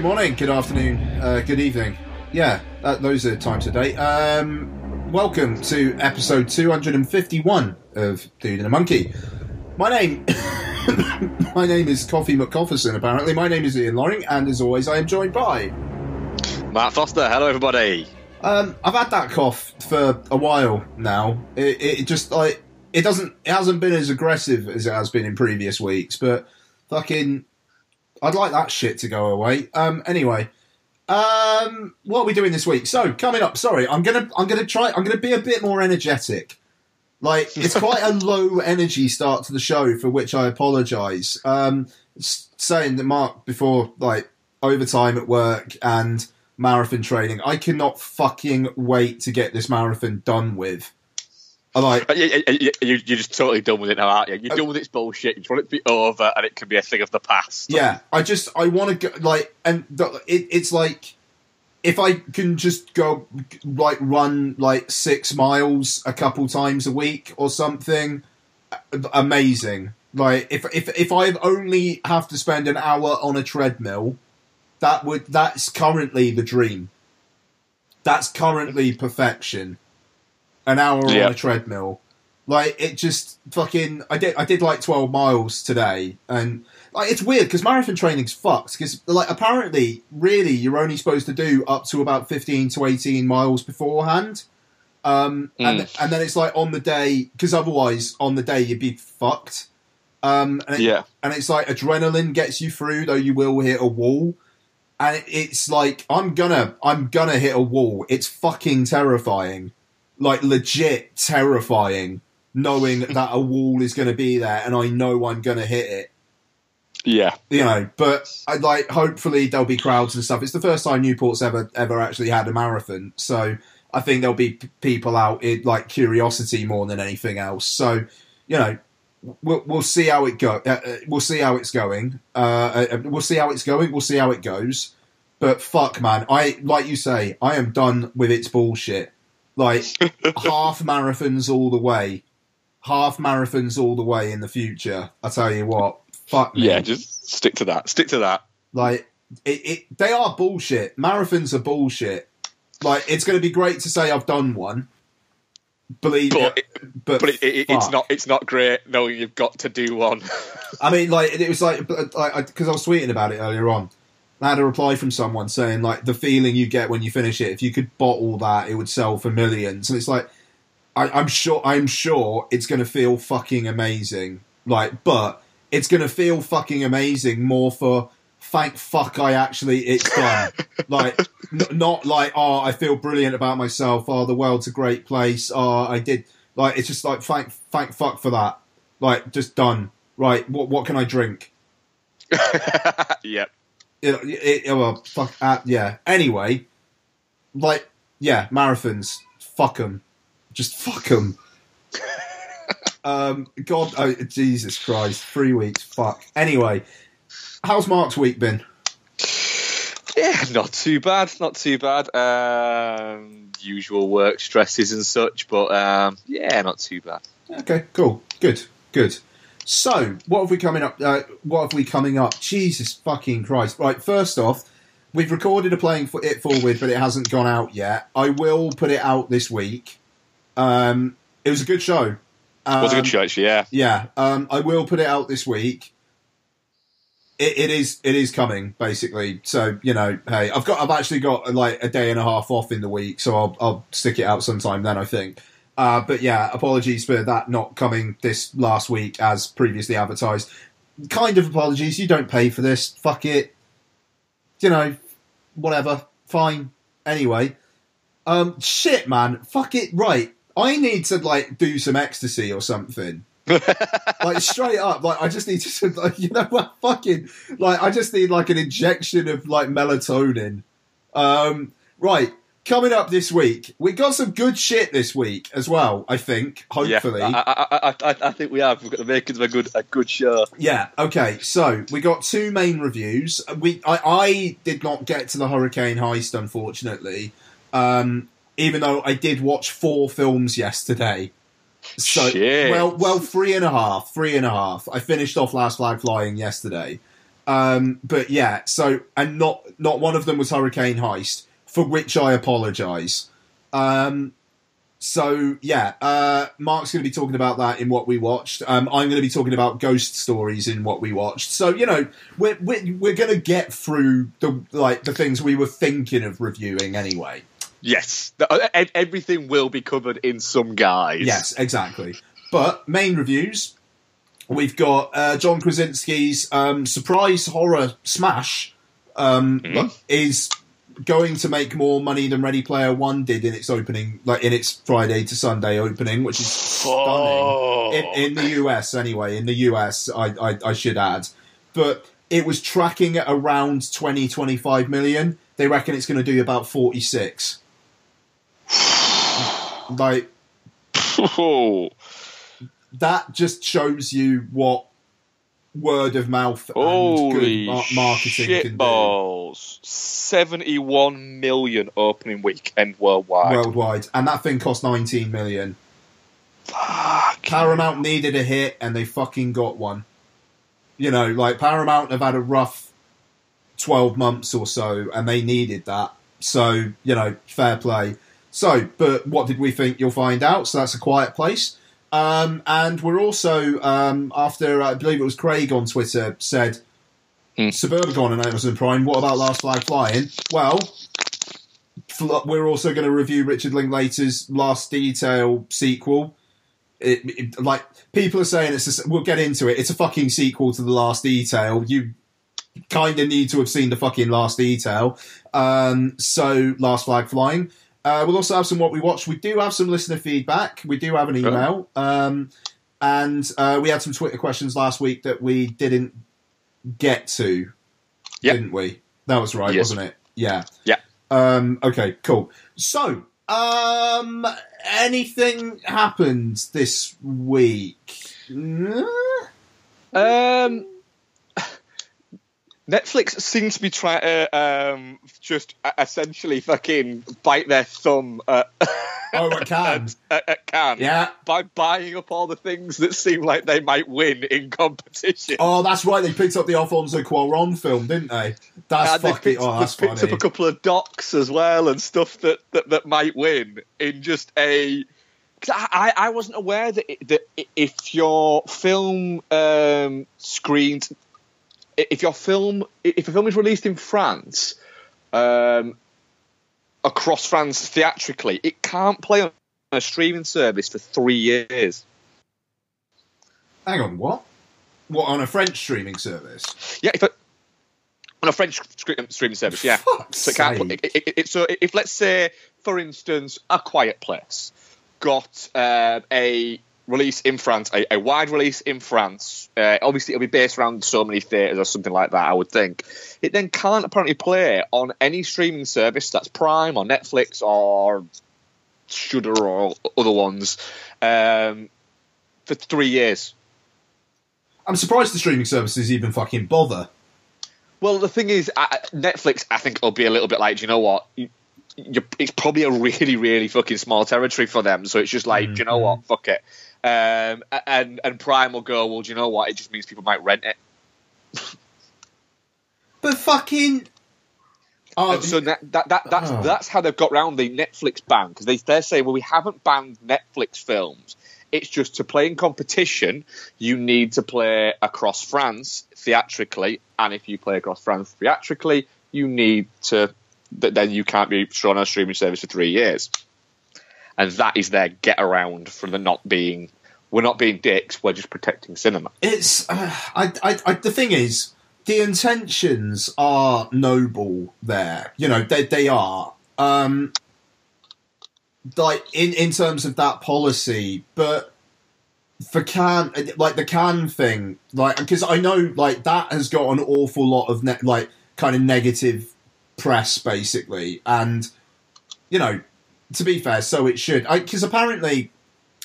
good morning, good afternoon, uh, good evening. Yeah, that, those are times of day. Um, welcome to episode 251 of Dude and a Monkey. My name, my name is Coffee McCofferson. Apparently, my name is Ian Loring, and as always, I am joined by Matt Foster. Hello, everybody. Um, I've had that cough for a while now. It, it just like it doesn't, it hasn't been as aggressive as it has been in previous weeks, but fucking, I'd like that shit to go away. Um, anyway, um, what are we doing this week? So coming up, sorry, I'm gonna, I'm gonna try, I'm gonna be a bit more energetic. Like it's quite a low energy start to the show, for which I apologise. Um, saying that Mark before like overtime at work and marathon training. I cannot fucking wait to get this marathon done with. I uh, like you, you, you're just totally done with it now, aren't you? You're uh, done with its bullshit. You just want it to be over, and it can be a thing of the past. Yeah, I just I want to go like, and it, it's like if I can just go like run like six miles a couple times a week or something, uh, amazing. Like if if if I only have to spend an hour on a treadmill that would that's currently the dream. That's currently perfection. An hour yep. on a treadmill. Like it just fucking I did I did like 12 miles today and like it's weird because marathon training's fucked because like apparently really you're only supposed to do up to about 15 to 18 miles beforehand. Um, mm. and and then it's like on the day because otherwise on the day you'd be fucked. Um, and it, yeah, and it's like adrenaline gets you through, though you will hit a wall and it's like I'm gonna I'm gonna hit a wall. It's fucking terrifying, like legit terrifying, knowing that a wall is gonna be there, and I know I'm gonna hit it. Yeah, you know, but I like hopefully there'll be crowds and stuff. It's the first time Newport's ever ever actually had a marathon, so I think there'll be p- people out in like curiosity more than anything else. So you know, we'll, we'll see how it go. Uh, uh, we'll see how it's going. Uh, uh, uh, we'll see how it's going. We'll see how it goes. But fuck, man, I like you say, I am done with its bullshit. Like half marathons all the way, half marathons all the way in the future. I tell you what, fuck me. Yeah, just stick to that. Stick to that. Like it, it they are bullshit. Marathons are bullshit. Like it's going to be great to say I've done one believe but, it, but, but it, it, it's not it's not great knowing you've got to do one. I mean, like it was like because I, I, I was tweeting about it earlier on. I had a reply from someone saying like the feeling you get when you finish it. If you could bottle that, it would sell for millions. And it's like I, I'm sure I'm sure it's going to feel fucking amazing. Like, but it's going to feel fucking amazing more for thank fuck I actually it's done. like n- not like oh I feel brilliant about myself. Oh the world's a great place. Oh I did like it's just like thank thank fuck for that. Like just done. Right. What what can I drink? yep. It, it, it, well fuck uh, yeah. Anyway, like yeah marathons. Fuck them. Just fuck them. um, God, oh, Jesus Christ, three weeks. Fuck. Anyway, How's Mark's week been? Yeah, not too bad. Not too bad. Um, usual work stresses and such, but um, yeah, not too bad. Okay, cool, good, good. So, what have we coming up? Uh, what have we coming up? Jesus fucking Christ! Right, first off, we've recorded a playing for it forward, but it hasn't gone out yet. I will put it out this week. Um, it was a good show. Um, it was a good um, show, actually. Yeah, yeah. Um, I will put it out this week it, it is it is coming basically. So you know, hey, I've got I've actually got like a day and a half off in the week, so I'll I'll stick it out sometime then. I think. Uh, but yeah, apologies for that not coming this last week as previously advertised. Kind of apologies. You don't pay for this. Fuck it. You know, whatever. Fine. Anyway, um, shit, man. Fuck it. Right. I need to like do some ecstasy or something like straight up, like I just need to, like, you know what, fucking, like I just need like an injection of like melatonin. Um, right, coming up this week, we got some good shit this week as well. I think, hopefully, yeah, I, I, I, I, think we have. We've got the makings of a good, a good show. Yeah. Okay. So we got two main reviews. We, I, I did not get to the Hurricane Heist, unfortunately. Um, even though I did watch four films yesterday. So Shit. well, well, three and a half, three and a half. I finished off Last Flag Flying yesterday. Um, but yeah, so and not not one of them was Hurricane Heist, for which I apologise. Um, so yeah, uh, Mark's going to be talking about that in what we watched. Um, I'm going to be talking about ghost stories in what we watched. So you know, we're we're, we're going to get through the like the things we were thinking of reviewing anyway. Yes, uh, everything will be covered in some guise. Yes, exactly. But main reviews, we've got uh, John Krasinski's um, surprise horror smash um, Mhm. is going to make more money than Ready Player One did in its opening, like in its Friday to Sunday opening, which is stunning. Oh. In, in the US, anyway, in the US, I, I, I should add. But it was tracking at around 20, 25 million. They reckon it's going to do about 46. Like, Oh. that just shows you what word of mouth and good mar- marketing shit can balls! Seventy-one million opening weekend worldwide. worldwide. And that thing cost 19 million. Fuck. Paramount needed a hit, and they fucking got one. You know, like Paramount have had a rough 12 months or so, and they needed that. So, you know, fair play. So, but what did we think? You'll find out. So that's a quiet place. Um, and we're also, um, after I believe it was Craig on Twitter said, Hmm. Suburban on Amazon Prime, what about Last Flag Flying? Well, we're also going to review Richard Linklater's Last Detail sequel. It, it- like people are saying, it's a, we'll get into it. It's a fucking sequel to the Last Detail. You kind of need to have seen the fucking Last Detail. Um, so Last Flag Flying. Uh, we'll also have some what we watched. We do have some listener feedback. We do have an email, um, and uh, we had some Twitter questions last week that we didn't get to, Yep. didn't we? That was right, Yes. wasn't it? Yeah. Yeah. Um, okay, cool. So, um, anything happened this week? Um, Netflix seems to be trying to um, just essentially fucking bite their thumb at, Oh, it can. at, at Cannes Yeah. by buying up all the things that seem like they might win in competition. Oh, that's right. They picked up the Alfonso Cuarón film, didn't they? That's and they fucking. picked, Oh, that's they picked funny. up a couple of docs as well and stuff that, that, that might win in just a. I, I wasn't aware that, it, that if your film um, screened, if your film, if a film is released in France, um, across France theatrically, it can't play on a streaming service for three years. Hang on, what? What on a French streaming service? Yeah, if it, on a French streaming service, yeah. Fuck's So, it can't, sake. it, it, it, so if let's say, for instance, A Quiet Place got uh, a release in France, a, a wide release in France. Uh, obviously, it'll be based around so many theatres or something like that. I would think it then can't apparently play on any streaming service that's Prime or Netflix or Shudder or other ones um, for three years. I'm surprised the streaming services even fucking bother. Well, the thing is, I, Netflix, I think, will be a little bit like, do you know what? You, it's probably a really, really fucking small territory for them. So it's just like, do you know what? Fuck it. Um, and and Prime will go, well, do you know what? It just means people might rent it. But fucking. Oh, And so that, that, that that's Oh. that's how they've got around the Netflix ban because they they're saying, well, we haven't banned Netflix films. It's just to play in competition, you need to play across France theatrically, and if you play across France theatrically, you need to. Then you can't be shown on a streaming service for three years, and that is their get around from the not being. We're not being dicks. We're just protecting cinema. it's. Uh, I, I, I, the thing is, the intentions are noble there. You know, they, they are. Um, like, in, in terms of that policy, but. For Cannes like the Cannes thing, like because I know like that has got an awful lot of ne- like kind of negative press basically, and you know, to be fair, so it should. Because apparently,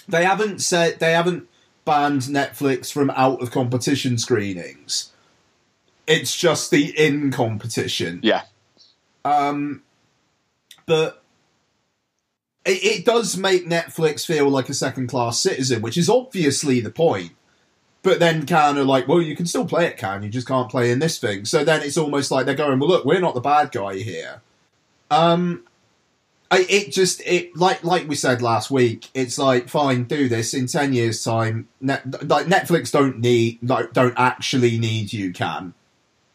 they haven't said they haven't banned Netflix from out of competition screenings. It's just the in competition. Yeah, Um, but it, it does make Netflix feel like a second class citizen, which is obviously the point. But then Cannes of like, well, you can still play it, can You just can't play in this thing. So then it's almost like they're going, well, look, we're not the bad guy here. Um, I, it just it like like we said last week. It's like fine, do this in ten years' time. Net, like Netflix don't need like don't actually need you, can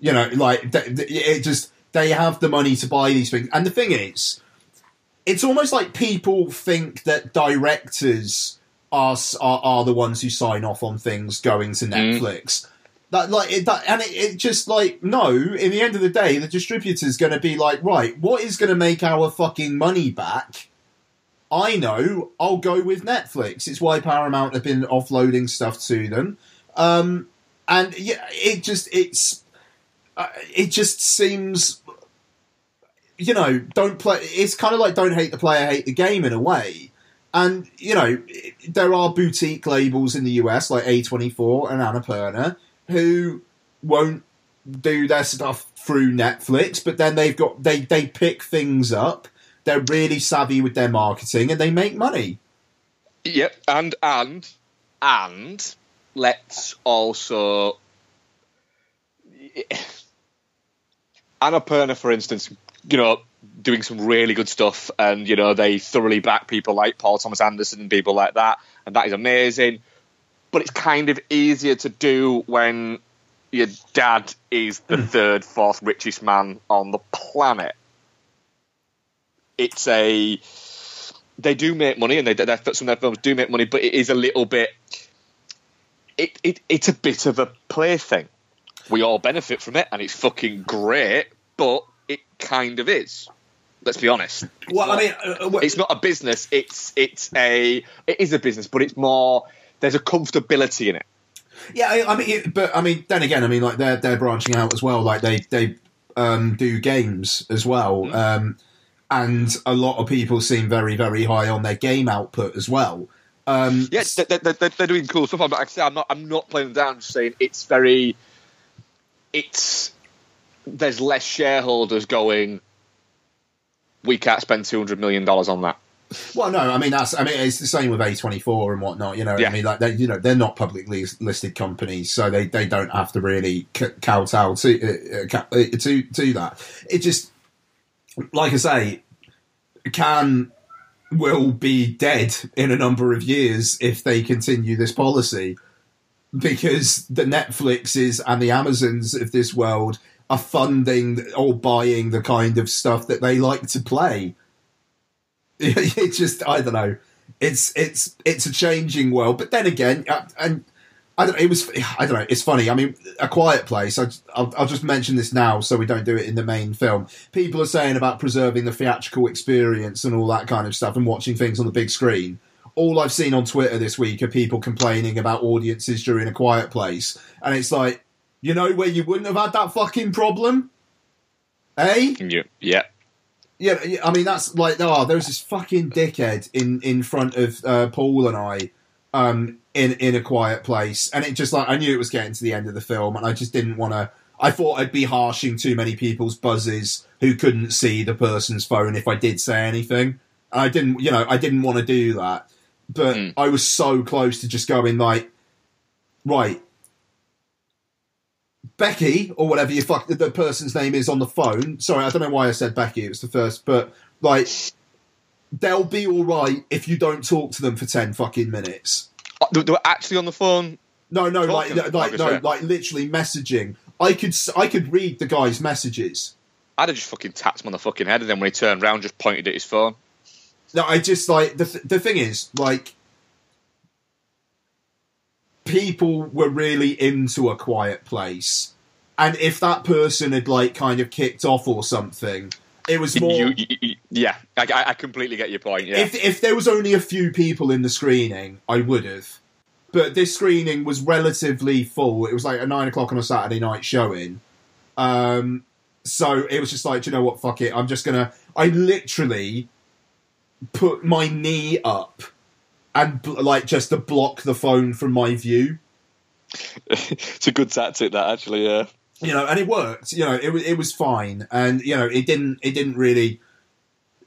you know? Like th- th- it just they have the money to buy these things. And the thing is, it's almost like people think that directors are are, are the ones who sign off on things going to mm. Netflix. That like it, that, and it, it just like no. In the end of the day, the distributor's going to be like, right, what is going to make our fucking money back? I know. I'll go with Netflix. It's why Paramount have been offloading stuff to them. Um, and yeah, it just it's uh, it just seems you know don't play. It's kind of like don't hate the player, hate the game in a way. And you know there are boutique labels in the US like A24 and Annapurna who won't do their stuff through Netflix, but then they've got they they pick things up. They're really savvy with their marketing and they make money. Yep, and and and let's also Annapurna, for instance, you know, doing some really good stuff, and you know they thoroughly back people like Paul Thomas Anderson and people like that, and that is amazing. But it's kind of easier to do when your dad is the third, fourth richest man on the planet. It's a they do make money, and they, they some of their films do make money, but it is a little bit. It, it it's a bit of a plaything. We all benefit from it, and it's fucking great. But it kind of is. Let's be honest. It's Well, not, I mean, uh, uh, it's not a business. It's it's a it is a business, but it's more. There's a comfortability in it. Yeah, I, I mean, it, but I mean, then again, I mean, like they're they're branching out as well. Like they they um, do games as well, um, and a lot of people seem very very high on their game output as well. Um, Yes, they're, they're, they're, they're doing cool stuff. But like I say, I'm not I'm not playing them down. Just saying it's very. It's there's less shareholders going. We can't spend two hundred million dollars on that. Well, no, I mean that's. I mean it's the same with A twenty four and whatnot. You know, Yeah. I mean, like they, you know, they're not publicly listed companies, so they, they don't have to really kowtow to uh, uh, uh, to to that. It just, like I say, Cannes will be dead in a number of years if they continue this policy, because the Netflixes and the Amazons of this world are funding or buying the kind of stuff that they like to play it just I don't know. It's it's it's a changing world, but then again, uh, and I don't. It was I don't know. It's funny. I mean, a quiet place. I, will I'll just mention this now, so we don't do it in the main film. People are saying about preserving the theatrical experience and all that kind of stuff, and watching things on the big screen. All I've seen on Twitter this week are people complaining about audiences during a quiet place, and it's like, you know, where you wouldn't have had that fucking problem, eh? Yeah, yeah. Yeah, yeah, I mean that's like oh, there was this fucking dickhead in in front of uh, Paul and I, um, in in a quiet place, and it just like I knew it was getting to the end of the film, and I just didn't want to. I thought I'd be harshing too many people's buzzes who couldn't see the person's phone if I did say anything. And I didn't, you know, I didn't want to do that, but Mm. I was so close to just going like, right, Becky or whatever you fuck the person's name is on the phone. Sorry, I don't know why I said Becky. It was the first, but like they'll be all right if you don't talk to them for ten fucking minutes. Uh, They were actually on the phone. No, no, like Talking, like no, like literally messaging. I could I could read the guy's messages. I'd have just fucking tapped him on the fucking head, and then when he turned round, just pointed at his phone. No, I just like the th- the thing is like people were really into a quiet place, and if that person had like kind of kicked off or something, it was more. You, you- you- yeah, I, I- completely get your point. Yeah, If if there was only a few people in the screening, I would have. But this screening was relatively full. It was like a nine o'clock on a Saturday night showing. Um, so it was just like, "Do you know what? Fuck it. I'm just gonna. I literally put my knee up and like just to block the phone from my view. it's a good tactic, that actually. Yeah, you know, and it worked. You know, it was it was fine, and you know, it didn't it didn't really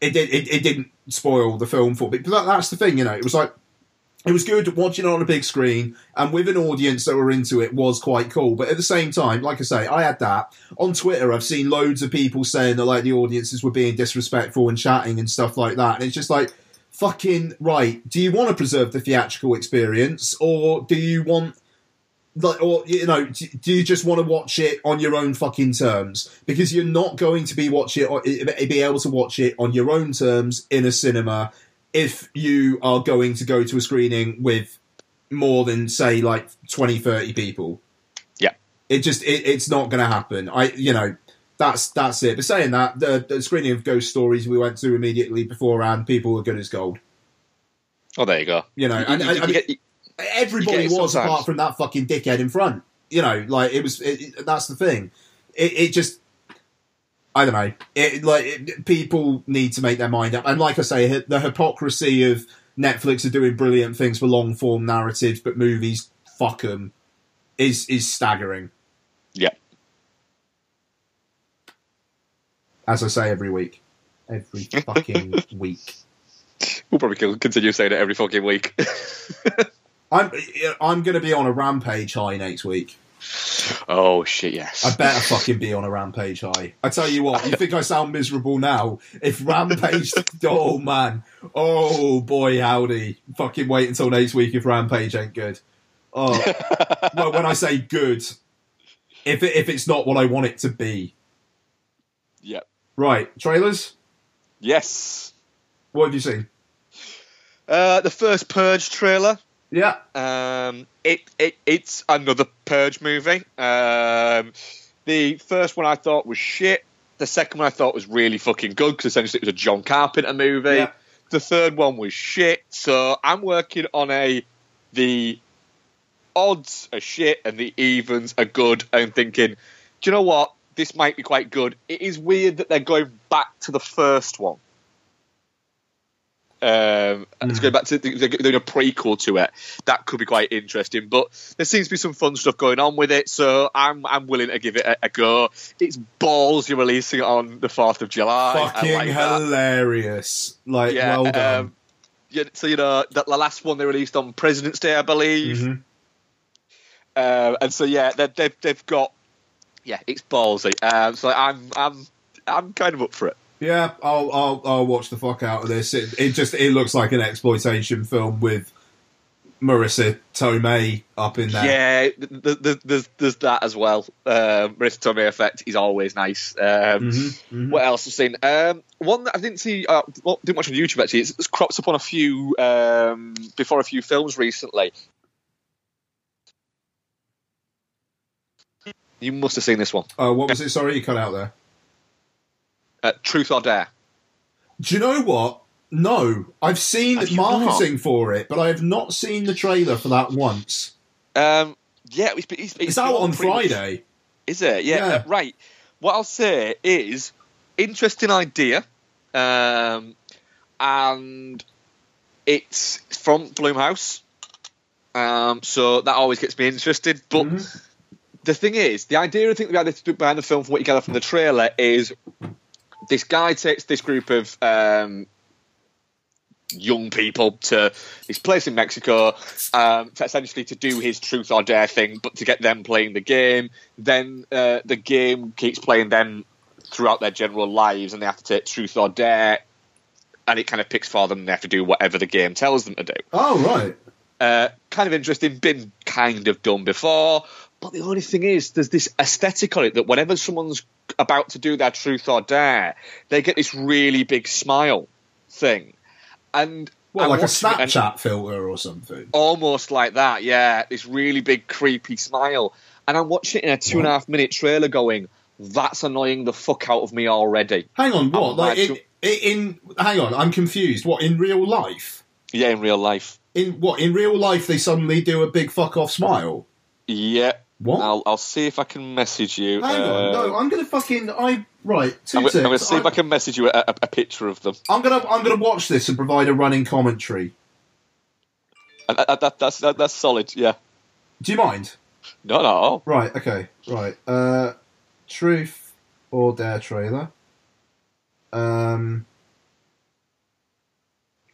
it did it, it didn't spoil the film for me. But that, that's the thing, you know, it was like it was good watching it on a big screen and with an audience that were into it was quite cool. But at the same time, like I say, I had that on Twitter. I've seen loads of people saying that like the audiences were being disrespectful and chatting and stuff like that. And it's just like, fucking right. Do you want to preserve the theatrical experience or do you want like, or you know, do do you just want to watch it on your own fucking terms? Because you're not going to be watch it, or be able to watch it on your own terms in a cinema if you are going to go to a screening with more than say like 20, 30 people. Yeah. It just it, it's not going to happen. I you know that's that's it. But saying that, the, the screening of Ghost Stories we went to immediately beforehand, people were good as gold. Oh, there you go. You know, You- and you- I you mean- get- you- Everybody You get it was sometimes. apart from that fucking dickhead in front. You know, like it was. It, it- that's the thing. It, it just. I don't know. It like it, people need to make their mind up, and like I say, the hypocrisy of Netflix are doing brilliant things for long form narratives, but movies fuck them is is staggering. Yeah. As I say every week, every fucking week. We'll probably continue saying it every fucking week. I'm I'm going to be on a rampage high next week. oh shit! Yes. I better fucking be on a rampage high. I tell you what, you think I sound miserable now? If rampage, oh man, oh boy, howdy! Fucking wait until next week if rampage ain't good. Oh, well, when I say good, if it, if it's not what I want it to be. Right? Trailers. Yes. What have you seen? Uh, the first Purge trailer. Yeah, Um, it, it it's another Purge movie. Um, the first one I thought was shit. The second one I thought was really fucking good because essentially it was a John Carpenter movie. Yeah. The third one was shit. So I'm working on a the odds are shit and the evens are good and thinking, do you know what? This might be quite good. It is weird that they're going back to the first one. Um, It's Mm. going back to they're doing a prequel to it. That could be quite interesting. But there seems to be some fun stuff going on with it, so I'm I'm willing to give it a, a go. It's balls. You're releasing it on the fourth of July. Fucking like that. hilarious! Like, Yeah, well done. um, yeah, so you know that the last one they released on President's Day, I believe. Mhm. Uh, and so yeah, they, they've they've got yeah, it's ballsy. Um, so I'm I'm I'm kind of up for it. Yeah, I'll, I'll I'll watch the fuck out of this. It, it just it looks like an exploitation film with Marisa Tomei up in there. Yeah, th- th- th- there's there's that as well. Um, Marisa Tomei effect is always nice. Um, Mhm, mhm. What else I've seen? Um, one that I didn't see, uh, well, didn't watch on YouTube actually. It's, it's crops up on a few um, before a few films recently. You must have seen this one. Uh, what was it? Sorry, you cut out there. Uh, Truth or Dare. Do you know what? No, I've seen Have you marketing for it, but I have not seen the trailer for that once. Um, yeah, it's, it's, It's, out on pretty much- Friday. Is it? Yeah, Yeah. uh, right. What I'll say is interesting idea, um, and it's from Blumhouse, um, so that always gets me interested. But Mhm. The thing is, the idea I think behind the, behind the film, from what you gather from the trailer, is this guy takes this group of um, young people to this place in Mexico, um, to essentially to do his truth or dare thing, but to get them playing the game. Then uh, the game keeps playing them throughout their general lives, and they have to take truth or dare, and it kind of picks for them. And they have to do whatever the game tells them to do. Oh right. Uh, kind of interesting, been kind of done before. But the only thing is, there's this aesthetic on it that whenever someone's about to do their truth or dare, they get this really big smile thing. And Well, like a Snapchat filter or something. almost like that, yeah. This really big, creepy smile. And I'm watching it in a two and a half minute trailer going, that's annoying the fuck out of me already. Hang on, what? I'm Like glad in, in hang on, I'm confused. What in real life? Yeah, in real life. In what in real life they suddenly do a big fuck off smile? Yeah. What? I'll, I'll see if I can message you. Hang on, uh, no, I'm gonna fucking I right. 2 I'm, gonna- I'm to see if I can message you a, a, a picture of them. I'm gonna I'm gonna watch this and provide a running commentary. And that, that, that's that, that's solid. Yeah. Do you mind? No, no. Right. Okay. Right. Uh, truth or dare trailer. Um,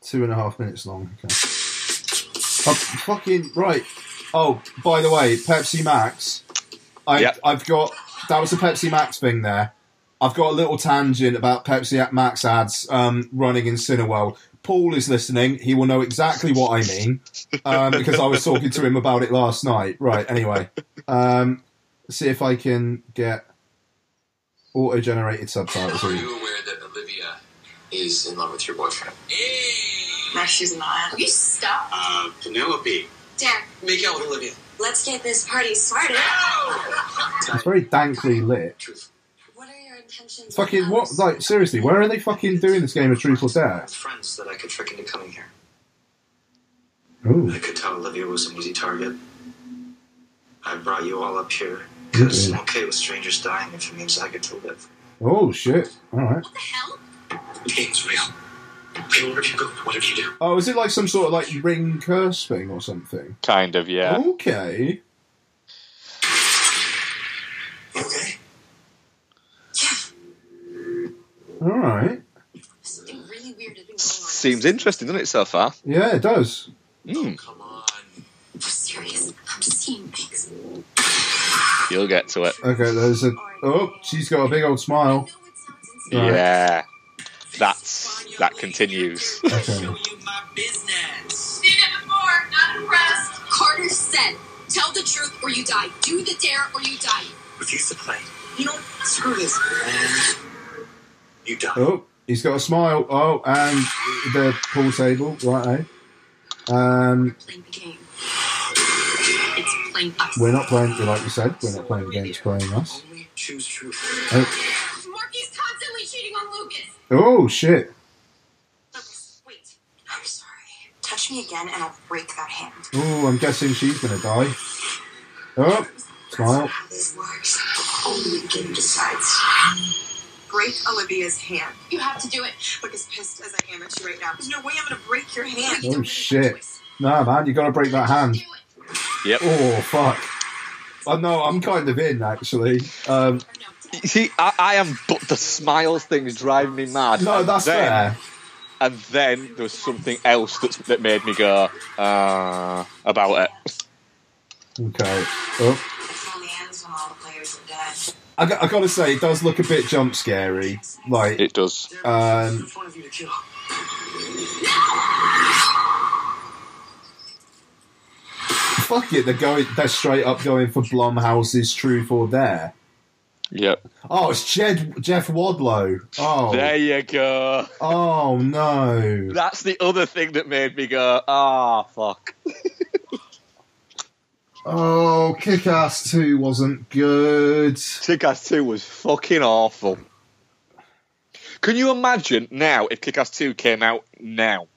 two and a half minutes long. Okay. I'm fucking right. Oh, by the way, Pepsi Max. I, Yep. I've got that was a Pepsi Max thing there. I've got a little tangent about Pepsi Max ads um, running in Cineworld. Paul is listening. He will know exactly what I mean um, because I was talking to him about it last night. Right. Anyway, um, see if I can get auto-generated subtitles. Are you aware that Olivia is in love with your boyfriend? No, she's not. You stop. Uh, Penelope. Dare. Make out with Olivia. Let's get this party started. It's very dankly lit. Truth. What are your intentions? Fucking what? Like seriously, where are they fucking doing this game of Truth or Dare? Friends that I could trick into coming here. Ooh, I could tell Olivia was an easy target. I brought you all up here because Okay. I'm okay with strangers dying if it means I get to live. oh shit! All right. What the hell? The game's real. Oh, is it like some sort of like ring curse thing or something? Kind of, yeah. Okay. You okay? Yeah. All right. Really weird has been going on. Seems interesting, doesn't it, so far? Yeah, it does. Hmm. Come on. I'm serious. I'm just seeing things. You'll get to it. Okay, there's a. Oh, she's got a big old smile. it sounds insane. Right. Yeah. That's that continues. Okay. Show you my business. Seen it before. Not impressed. Carter said, "Tell the truth or you die. Do the dare or you die." Refuse to play. You know, what? screw this. And you die. Oh, he's got a smile. Oh, and the pool table. Right, eh? Um, Playing the game. It's playing us. we're not playing. Like you said, we're not playing the game. It's playing us. Only choose truth. Oh, Marky's constantly cheating on Lucas. oh shit! Lucas, wait. I'm sorry. Touch me again and I'll break that hand. Oh, I'm guessing she's gonna die. Oh, smile. This works. Only the game decides. Break Olivia's hand. You have to do it. Look as pissed as I am at you right now. There's no way I'm gonna break your hand. Oh shit! Nah, man, you gotta break that hand. Yep. Oh fuck! Oh no, I'm kind of in actually. Um, Or no. You see, I, I am, but the smiles thing is driving me mad. no, that's then, fair. And then there was something else that's, that made me go, uh, about it. Okay. Oh, It only ends when all the players are dead. I, got- I gotta say, it does look a bit jump scary. Like, It does. Um, Which one of you to kill? fuck it, they're going, they're straight up going for Blumhouse's Truth or Dare. Yep. Oh, it's Jed, Jeff Wadlow. Oh, There you go. oh no. That's the other thing that made me go, ah, fuck. Oh, Kick-Ass 2 wasn't good. Kick-Ass 2 was fucking awful. Can you imagine now if Kick-Ass 2 came out now?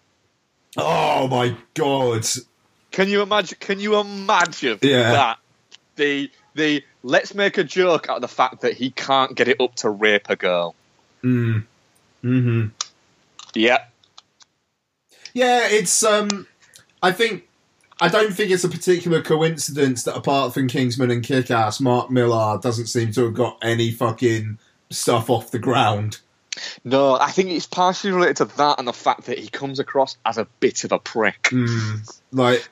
Oh my god. Can you imagine? Can you imagine Yeah. that the the let's make a joke out of the fact that he can't get it up to rape a girl? Mm. hmm Yeah, Yeah, it's um I think I don't think it's a particular coincidence that apart from Kingsman and Kick-Ass, Mark Millar doesn't seem to have got any fucking stuff off the ground. no, I think it's partially related to that and the fact that he comes across as a bit of a prick. Mm, like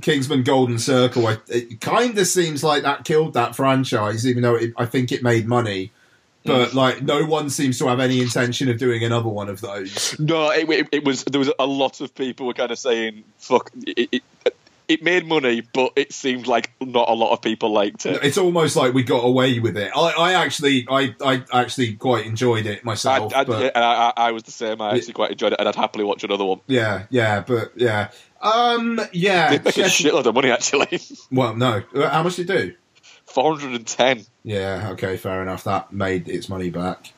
Kingsman Golden Circle, I, it kind of seems like that killed that franchise, even though it, I think it made money. But mm. like, no one seems to have any intention of doing another one of those. No, it, it, it was there was a lot of people were kind of saying, "Fuck." It, it, made money, but it seemed like not a lot of people liked it. It's almost like we got away with it. I, I actually, I, I actually quite enjoyed it myself. I, I, I was the same. I actually quite enjoyed it, and I'd happily watch another one. yeah, yeah, but yeah, um, yeah. They make a shitload of money, actually. well, no, Uh, how much did it do? Four hundred and ten. Yeah, okay, fair enough. That made its money back.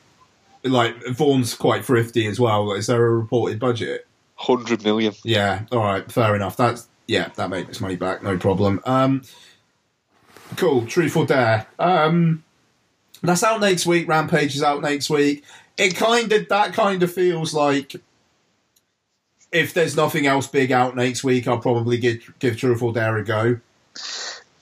Like Vaughn's quite thrifty as well. Is there a reported budget? Hundred million. Yeah, all right, fair enough. That's yeah, that made its money back, no problem. Um, cool, Truth or Dare. Um, that's out next week. Rampage is out next week. It kind of that kind of feels like if there's nothing else big out next week, I'll probably give give Truth or Dare a go.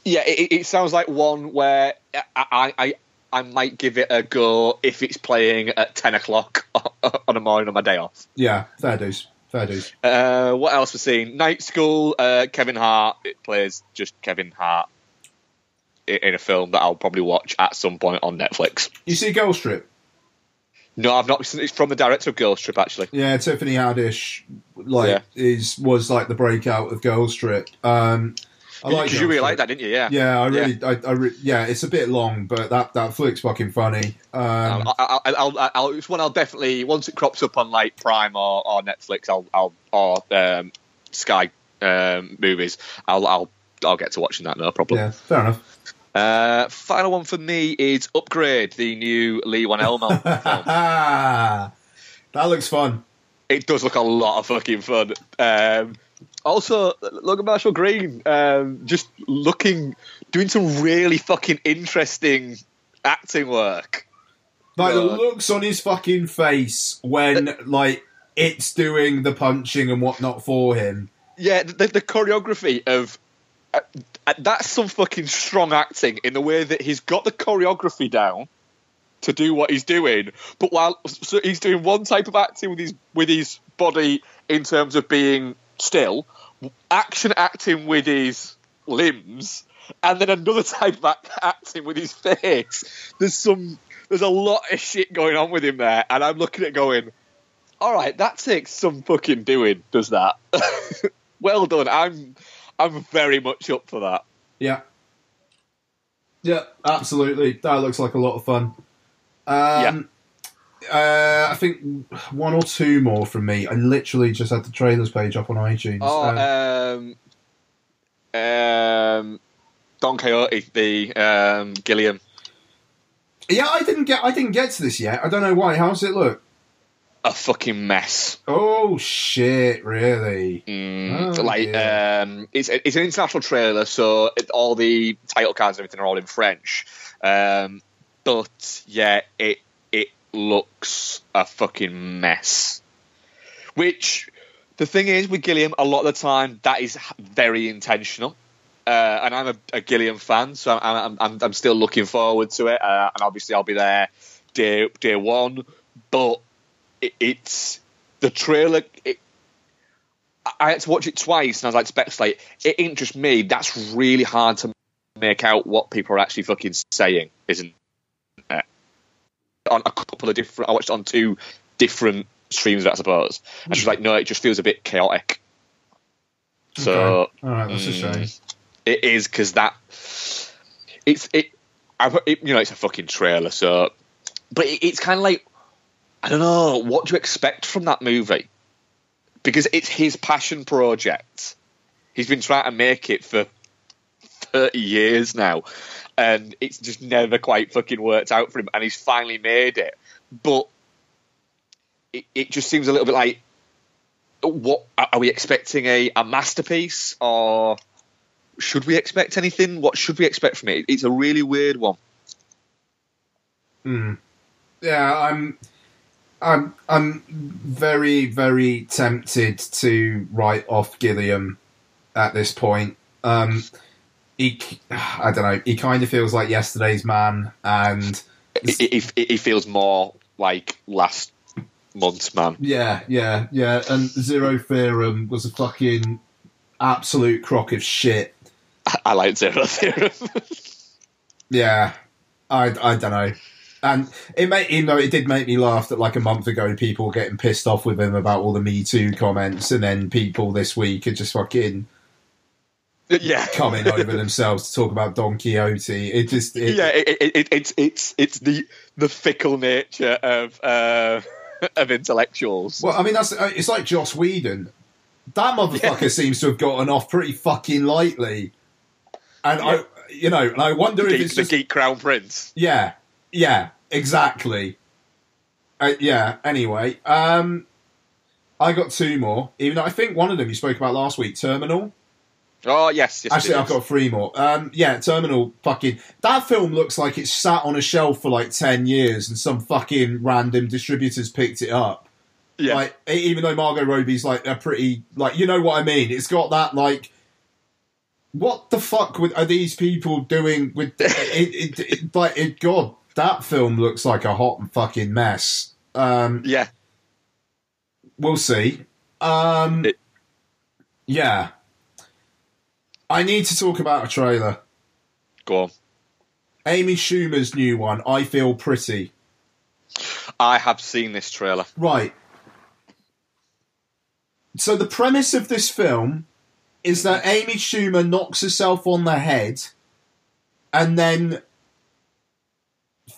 Yeah, it, it sounds like one where I, I, I, might give it a go if it's playing at ten o'clock on a morning on my day off. Yeah, fair dues, fair dues. Uh, what else we're seeing? Night School. Uh, Kevin Hart it plays just Kevin Hart in a film that I'll probably watch at some point on Netflix. You see Girls Trip? No, I've not. It's from the director of Girl Trip, actually. Yeah, Tiffany Haddish, like Yeah. is was like the breakout of Girl Trip. Um, I like Because you really like that, didn't you? Yeah. Yeah, I really, I, I re- yeah, it's a bit long, but that that flick's fucking funny. Um, I'll, I'll, I'll, I'll, I'll, it's one I'll definitely once it crops up on like Prime or, or Netflix, I'll, I'll or um, Sky um, movies, I'll, I'll, I'll get to watching that. No problem. yeah, fair enough. Uh, final one for me is Upgrade, the new Lee Wan Elmo film. that looks fun. It does look a lot of fucking fun. Um, also, look at Marshall Green, um, just looking, doing some really fucking interesting acting work. Like the looks on his fucking face when like it's doing the punching and whatnot for him. Yeah, the, the choreography of uh, uh, that's some fucking strong acting in the way that he's got the choreography down to do what he's doing, but while so he's doing one type of acting with his with his body in terms of being still, action acting with his limbs, and then another type of act- acting with his face. There's some there's a lot of shit going on with him there, and I'm looking at going, all right, that takes some fucking doing, does that? well done. I'm I'm very much up for that. Yeah, yeah, absolutely. That looks like a lot of fun. Um, uh, I think one or two more from me. I literally just had the trailers page up on iTunes. Oh, Um, um, um, Don Quixote, the um, Gilliam. yeah, I didn't get. I didn't get to this yet. I don't know why. How's it look? A fucking mess. Oh shit! Really? Mm, Oh, like dear. um, it's it's an international trailer, so it, all the title cards and everything are all in French. Um, but yeah, it it looks a fucking mess. Which the thing is with Gilliam, a lot of the time that is very intentional. Uh, and I'm a, a Gilliam fan, so I'm, I'm, I'm still looking forward to it. Uh, and obviously, I'll be there day day one. But it, it's the trailer. It, I had to watch it twice, and I was like, speculate. It ain't just me. That's really hard to make out what people are actually fucking saying, isn't it? On a couple of different, I watched it on two different streams, I suppose. And she's like, no, it just feels a bit chaotic. So Okay. all right, that's a mm, shame. it is because that it's it, I, it. You know, it's a fucking trailer, so but it, it's kind of like I don't know what do you expect from that movie because it's his passion project. He's been trying to make it for thirty years now, and it's just never quite fucking worked out for him. And he's finally made it, but it, it just seems a little bit like what are we expecting a, a masterpiece or should we expect anything? What should we expect from it? It's a really weird one. Mm. Yeah, I'm. I'm I'm very very tempted to write off Gilliam at this point. Um, he, I don't know. He kind of feels like yesterday's man, and he, it, it feels more like last month's man. yeah, yeah, yeah. And Zero Theorem was a fucking absolute crock of shit. I like Zero Theorem. Yeah, I I don't know. And it made you know it did make me laugh that like a month ago people were getting pissed off with him about all the Me Too comments, and then people this week are just fucking yeah. coming over themselves to talk about Don Quixote. It just it, yeah, it, it, it, it's it's it's the the fickle nature of uh, of intellectuals. Well, I mean that's uh, it's like Joss Whedon. That motherfucker seems to have gotten off pretty fucking lightly, and I you know and I wonder the, if geek, it's the geek crown prince. Yeah, yeah, exactly. Uh, yeah. Anyway, um, I got two more. Even though I think one of them you spoke about last week, Terminal. Oh yes, yes Actually, I've got three more. Um, yeah, Terminal. Fucking that film looks like it's sat on a shelf for like ten years, and some fucking random distributors picked it up. yeah. Like, even though Margot Robbie's like a pretty, like, you know what I mean? It's got that like. What the fuck with, are these people doing with it, it, it, like it, God that film looks like a hot and fucking mess um yeah. we'll see Um, It- yeah. I need to talk about a trailer. Go on. Amy Schumer's new one, I Feel Pretty. I have seen this trailer. Right. So the premise of this film is that Amy Schumer knocks herself on the head and then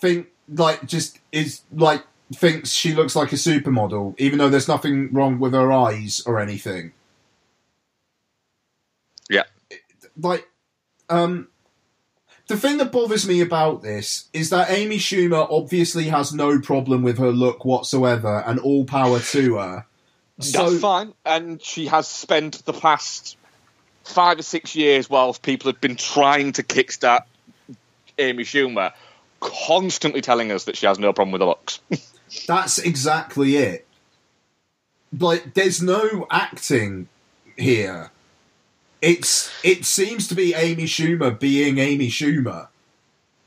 think like just is like thinks she looks like a supermodel, even though there's nothing wrong with her eyes or anything. Yeah. Like um the thing that bothers me about this is that Amy Schumer obviously has no problem with her look whatsoever and all power to her. That's fine. And she has spent the past five or six years, whilst people have been trying to kickstart Amy Schumer, constantly telling us that she has no problem with the looks. That's exactly it. Like, there's no acting here. It's it seems to be Amy Schumer being Amy Schumer.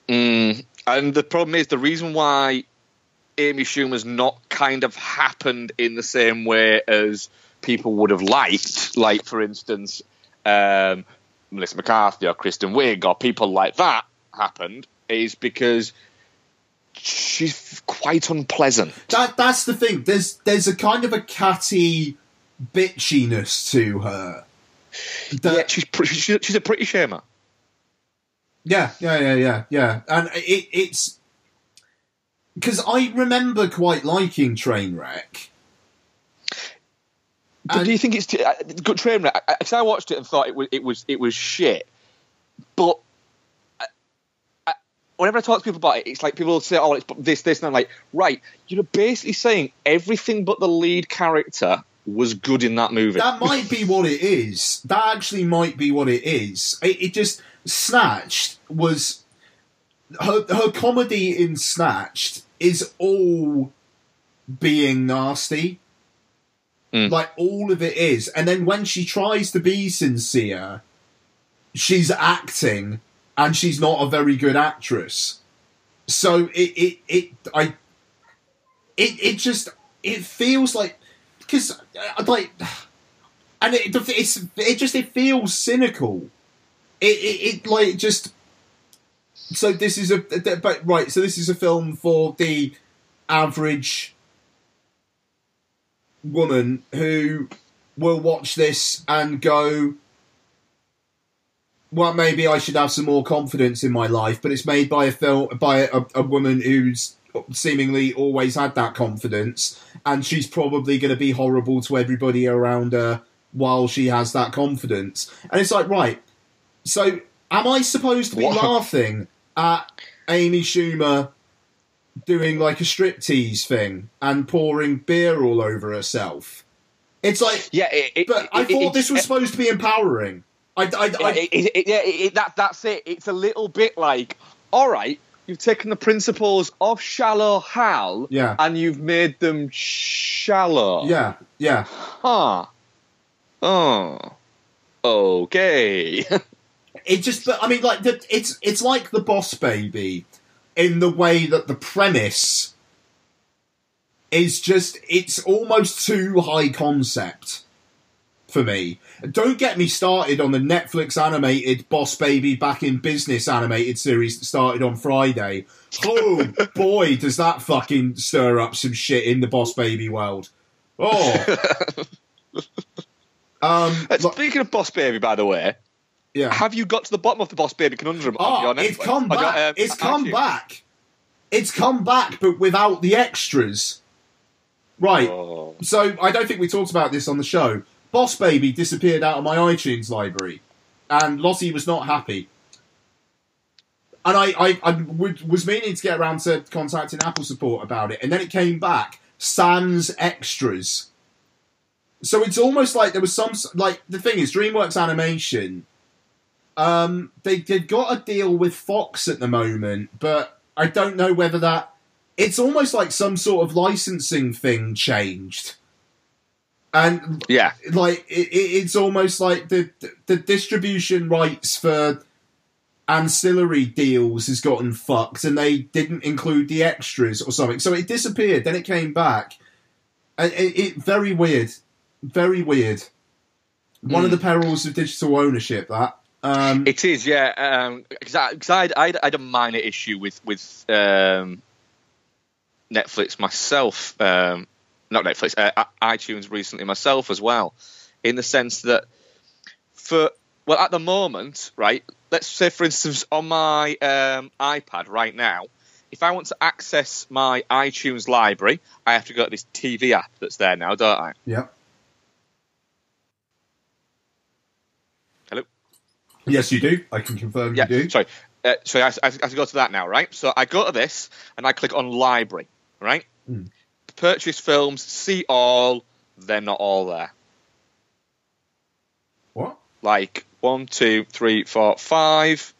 Mm. And the problem is the reason why Amy Schumer's not kind of happened in the same way as people would have liked, like for instance, um, Melissa McCarthy or Kristen Wiig or people like that happened, is because she's quite unpleasant. That that's the thing. There's there's a kind of a catty bitchiness to her. That- yeah, she's, pr- she's she's a pretty shamer. Yeah, yeah, yeah, yeah, yeah. And it, it's because I remember quite liking Trainwreck. But And- do you think it's uh, good train wreck? Because I watched it and thought it was it was it was shit. But whenever I talk to people about it, it's like people will say, "Oh, it's this, this," and I'm like, "Right, you're basically saying everything but the lead character was good in that movie." That might be what it is. That actually might be what it is. It, it just Snatched was her her comedy in Snatched is all being nasty. Mm. Like all of it is, and then when she tries to be sincere, she's acting, and she's not a very good actress. So it it it I it it just it feels like because uh, like and it it's it just it feels cynical. It it, it like just so this is a but right so this is a film for the average woman who will watch this and go well maybe I should have some more confidence in my life but it's made by a film by a, a woman who's seemingly always had that confidence and she's probably going to be horrible to everybody around her while she has that confidence and it's like right so am I supposed to be What? laughing at Amy Schumer doing like a striptease thing and pouring beer all over herself? It's like, yeah, it, it, but I thought it- this was it- supposed to be empowering. I, I, I, it- it- it- yeah, it- it- that, that's it. It's a little bit like, all right, you've taken the principles of shallow Hal, Yeah. and you've made them shallow. yeah, yeah. Huh. Oh. Okay. It just, but I mean, like the, it's it's like the Boss Baby, in the way that the premise is just it's almost too high concept for me. Don't get me started on the Netflix animated Boss Baby Back in Business animated series that started on Friday. Oh boy, does that fucking stir up some shit in the Boss Baby world. Oh. Um, Uh, Speaking of Boss Baby, by the way, yeah. have you got to the bottom of the Boss Baby conundrum? on Oh, your it's come On your, back. um, it's come iTunes? back. It's come back, but without the extras. Right. Oh. So I don't think we talked about this on the show. Boss Baby disappeared out of my iTunes library, and Lottie was not happy. And I, I, I would, was meaning to get around to contacting Apple support about it, and then it came back sans extras. So it's almost like there was some like the thing is DreamWorks Animation. Um, they they've got a deal with Fox at the moment, but I don't know whether that. It's almost like some sort of licensing thing changed, and Yeah. like it, it, it's almost like the the distribution rights for ancillary deals has gotten fucked, and they didn't include the extras or something. So it disappeared, then it came back, and it, it very weird. very weird. One of Hmm. the perils of digital ownership. That um, It is, yeah. Because I, cause I, I, I had a minor issue with with um, Netflix myself, um, not Netflix, uh, iTunes recently myself as well, in the sense that for well, at the moment, right? Let's say, for instance, on my um, iPad right now, if I want to access my iTunes library, I have to go to this TV app that's there now, don't I? yeah. Hello. Yes, you do. I can confirm Yeah, you do. sorry. Uh, so I, I have to go to that now, right? So I go to this and I click on library, right? Hmm. Purchase films, see all. They're not all there. What? Like one, two, three, four, five.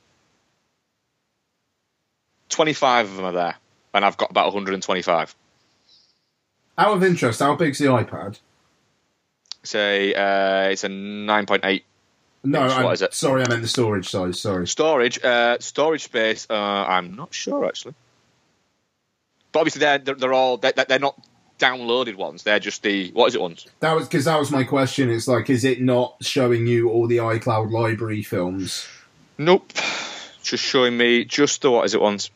25 of them are there, and I've got about 125. Out of interest, how big's the iPad? Say uh, it's a 9.8 No, Yes, what I'm, is it? sorry, I meant the storage size. Sorry. storage. Uh, storage space. Uh, I'm not sure actually, but obviously they're they're, they're all they're, they're not downloaded ones. They're just the what is it ones? That was because that was my question. It's like, is it not showing you all the iCloud library films? Nope. Just showing me just the what is it ones?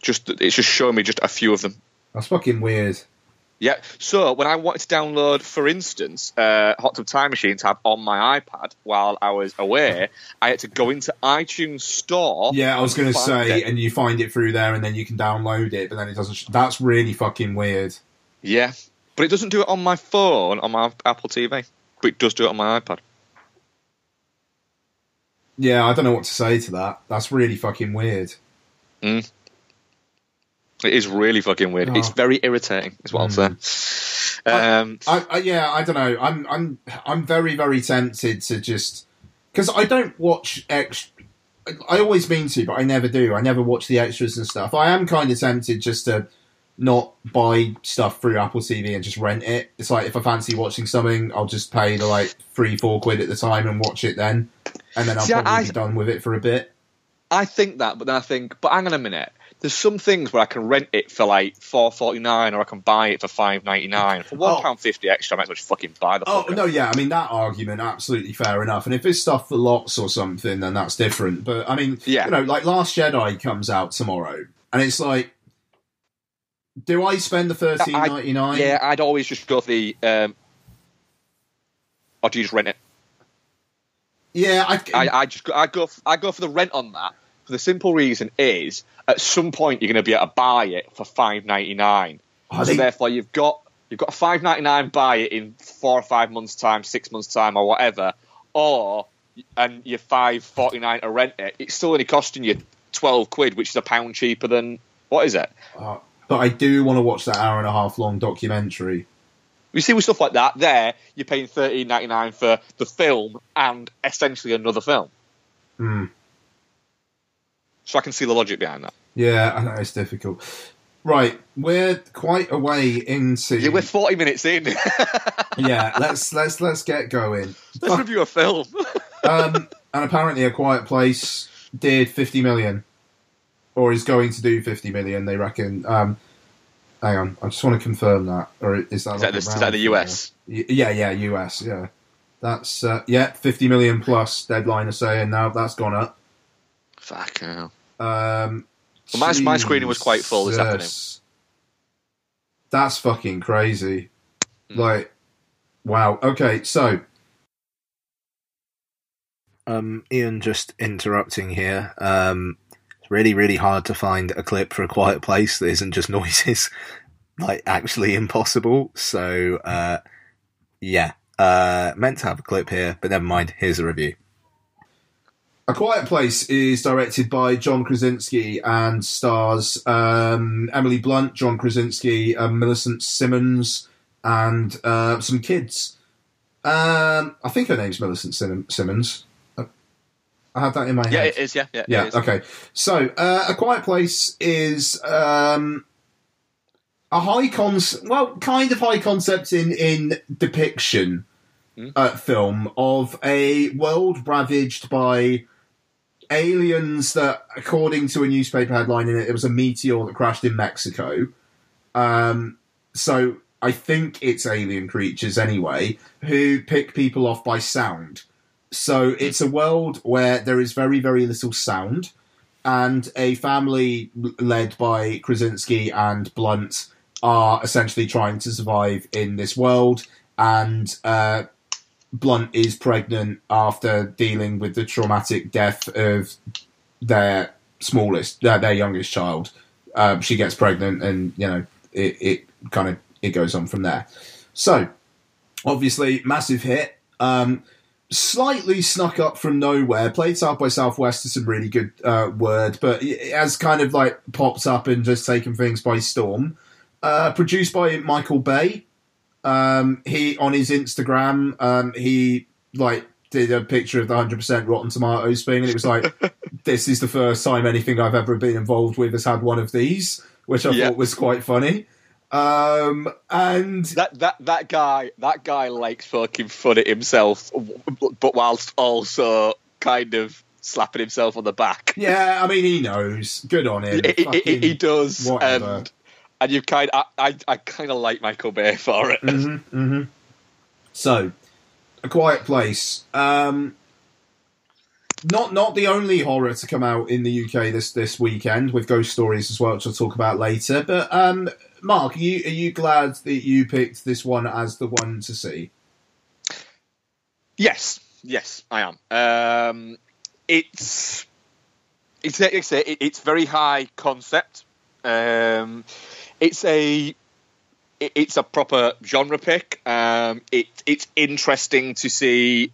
Just it's just showing me just a few of them. That's fucking weird. Yeah. So when I wanted to download, for instance, uh, Hot Tub Time Machine tab on my iPad while I was away, I had to go into iTunes Store. Yeah, I was going to say, it. and you find it through there, and then you can download it, but then it doesn't. Sh- that's really fucking weird. Yeah. But it doesn't do it on my phone on my Apple TV, but it does do it on my iPad. Yeah, I don't know what to say to that. That's really fucking weird. It is really fucking weird. Oh. It's very irritating, is what I'll say. Um, I, I yeah, I don't know. I'm I'm I'm very very tempted to just because I don't watch ex. I always mean to, but I never do. I never watch the extras and stuff. I am kind of tempted just to not buy stuff through Apple TV and just rent it. It's like if I fancy watching something, I'll just pay the like three four quid at the time and watch it then, and then I'll See, probably I- be done with it for a bit. I think that, but then I think, but hang on a minute. There's some things where I can rent it for like four forty nine, or I can buy it for five ninety nine. For oh. one pound fifty extra, I might as well fucking buy the. Oh fucker. no, yeah. I mean that argument absolutely fair enough. And if it's stuff for lots or something, then that's different. But I mean, Yeah. you know, like Last Jedi comes out tomorrow, and it's like, do I spend the thirteen ninety nine? Yeah, I'd always just go for the. Um, or do you just rent it? yeah. I, I, I just go, I go I go for the rent on that for the simple reason is at some point you're going to be able to buy it for five ninety nine. So they- therefore you've got you've got a five ninety nine buy it in four or five months time, six months time, or whatever, or and you're five forty nine to rent it. It's still only costing you twelve quid, which is a pound cheaper than what is it? uh, but I do want to watch that hour and a half long documentary. You see with stuff like that, there you're paying thirteen ninety nine for the film and essentially another film. Hmm. So I can see the logic behind that. Yeah, I know it's difficult. Right, we're quite a way into. Yeah, we're forty minutes in. yeah, let's let's let's get going. Let's review a film. um, and apparently, A Quiet Place did 50 million, or is going to do 50 million. They reckon. Um, hang on, I just want to confirm that, or is that Is that, the, is that the? US? Yeah, yeah, US. Yeah, that's uh, yeah, 50 million plus. Deadline is saying now that's gone up. Fuck hell. Um, Well, my- my screening was quite full this afternoon. That's fucking crazy. Hmm. Like, wow. Okay, so. Um, Ian, just interrupting here. Um, really, really hard to find a clip for a quiet place that isn't just noises. Like, actually impossible. So, uh, yeah. Uh, meant to have a clip here, but never mind. Here's a review. A Quiet Place is directed by John Krasinski and stars um, Emily Blunt, John Krasinski, um, Millicent Simmonds, and uh, some kids. Um, I think her name's Millicent Sim- Simmonds. I have that in my head. Yeah, it is. Yeah, yeah, Yeah. it is. Okay. So, uh, a Quiet Place is um, a high concept, well, kind of high concept in in depiction Hmm. uh, film of a world ravaged by aliens that, according to a newspaper headline in it, it was a meteor that crashed in Mexico. Um, so I think it's alien creatures anyway, who pick people off by sound. So it's a world where there is very, very little sound, and a family led by Krasinski and Blunt are essentially trying to survive in this world. And uh, Blunt is pregnant after dealing with the traumatic death of their smallest, their youngest child. Um, she gets pregnant, and you know it, it kind of it goes on from there. So obviously, massive hit. Um, slightly snuck up from nowhere. Played South by Southwest is some really good uh, word, but it has kind of like popped up and just taken things by storm. Uh, produced by Michael Bay. Um, he on his Instagram, um, he like did a picture of the hundred percent Rotten Tomatoes thing, and it was like, "This is the first time anything I've ever been involved with has had one of these," which I Yeah. thought was quite funny. Um, and That that that guy that guy likes fucking fun at himself, but whilst also kind of slapping himself on the back. yeah, I mean, he knows. Good on him. He, he- he- does, whatever. and and you kind I I, I kind of like Michael Bay for it. hmm hmm So, A Quiet Place. Um, not not the only horror to come out in the UK this this weekend with ghost stories as well, which I'll talk about later. But um, Mark, are you are you glad that you picked this one as the one to see? Yes, yes, I am. Um, it's it's it's very high concept. Um, it's a it's a proper genre pick. Um, it it's interesting to see.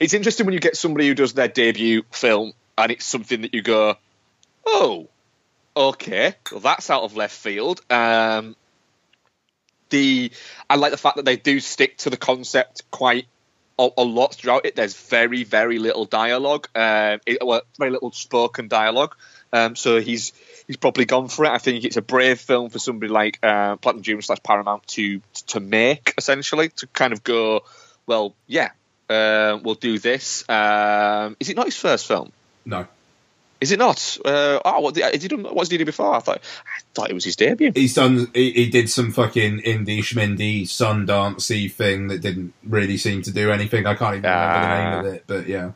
It's interesting when you get somebody who does their debut film and it's something that you go, oh, okay, well that's out of left field. Um, the I like the fact that they do stick to the concept quite a, a lot throughout it. There's very, very little dialogue. Um, it, well, very little spoken dialogue. Um, so he's he's probably gone for it. I think it's a brave film for somebody like uh, Platinum Dunes slash Paramount to to make essentially to kind of go, well, yeah, uh, we'll do this. Um, is it not his first film? No, Is it not? Uh, oh, what has he done? What's he before? I thought I thought it was his debut. he's done. He, he did some fucking indie schmindy Sundancey thing that didn't really seem to do anything. I can't even remember the name of it, but yeah,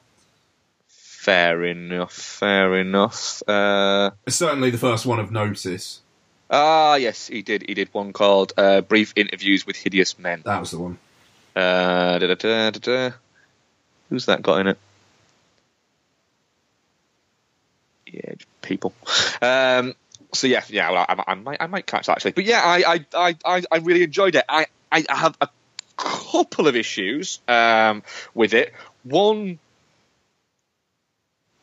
Fair enough. Fair enough. Uh, certainly the first one of notice. Ah, yes, he did. He did one called uh, "Brief Interviews with Hideous Men." That was the one. Uh, da-da-da-da-da. Who's that got in it? Yeah, people. Um, so yeah, yeah, well, I, I might, I might catch that actually. But yeah, I, I, I, I, really enjoyed it. I, I have a couple of issues um, with it. One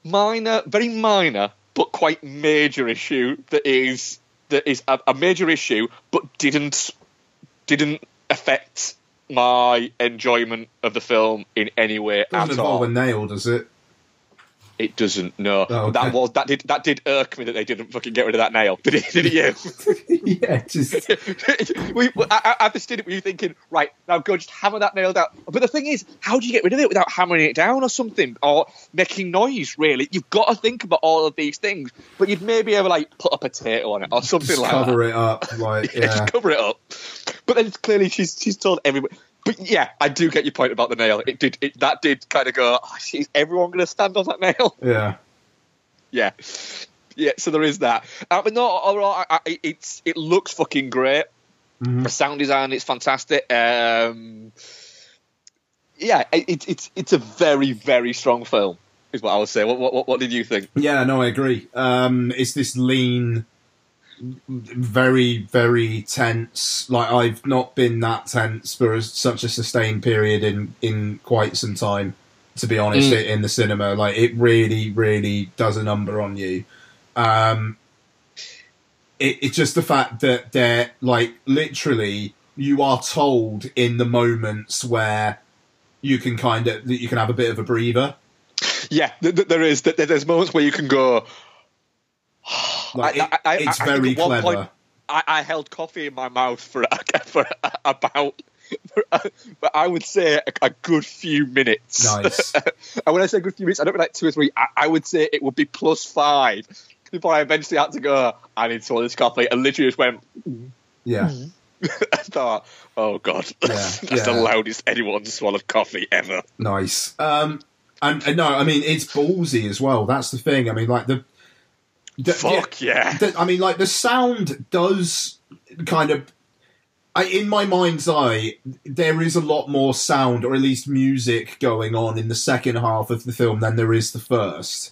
minor, very minor, but quite major issue that is that is a, a major issue, but didn't didn't affect my enjoyment of the film in any way Doesn't at all. a nail, does it? It doesn't. No, Oh, okay. that was that did that did irk me that they didn't fucking get rid of that nail. Did it? Did it you? yeah, just we, I, I, did it. Were you thinking, right now, go just hammer that nail down? But the thing is, how do you get rid of it without hammering it down or something, or making noise? Really, you've got to think about all of these things. But you'd maybe ever like put a potato on it or something just like that. cover it up. Like Yeah, yeah, just cover it up. But then clearly she's she's told everybody. But yeah, I do get your point about the nail. It did it, that did kind of go. Oh, is everyone going to stand on that nail? yeah. yeah, yeah. So there is that. Uh, but no, overall, I, I, it's it looks fucking great. Mhm. For sound design, it's fantastic. Um, yeah, it, it's it's it's a very very strong film. Is what I would say. What what what, what did you think? Yeah, no, I agree. Um, it's this lean, very, very tense. Like I've not been that tense for a, such a sustained period in in quite some time. To be honest, Mm. in the cinema, like it really, really does a number on you. Um, it, it's just the fact that they're like literally you are told in the moments where you can kind of that you can have a bit of a breather. Yeah, th- th- there is. Th- there's moments where you can go. Like I- it- I- I- it's I very at one clever. point- I, I held coffee in my mouth for for about. but I would say a, a good few minutes. Nice. and when I say a good few minutes, I don't mean like two or three. I, I would say it would be plus five before I eventually had to go. I need to swallow this coffee, and literally just went. Yeah. I thought, oh god, Yeah, that's yeah. the loudest anyone's swallowed coffee ever. Nice. Um, and, and no, I mean it's ballsy as well. That's the thing. I mean, like the, the Fuck yeah. the- I mean, like the sound does kind of. I, in my mind's eye, there is a lot more sound, or at least music, going on in the second half of the film than there is the first.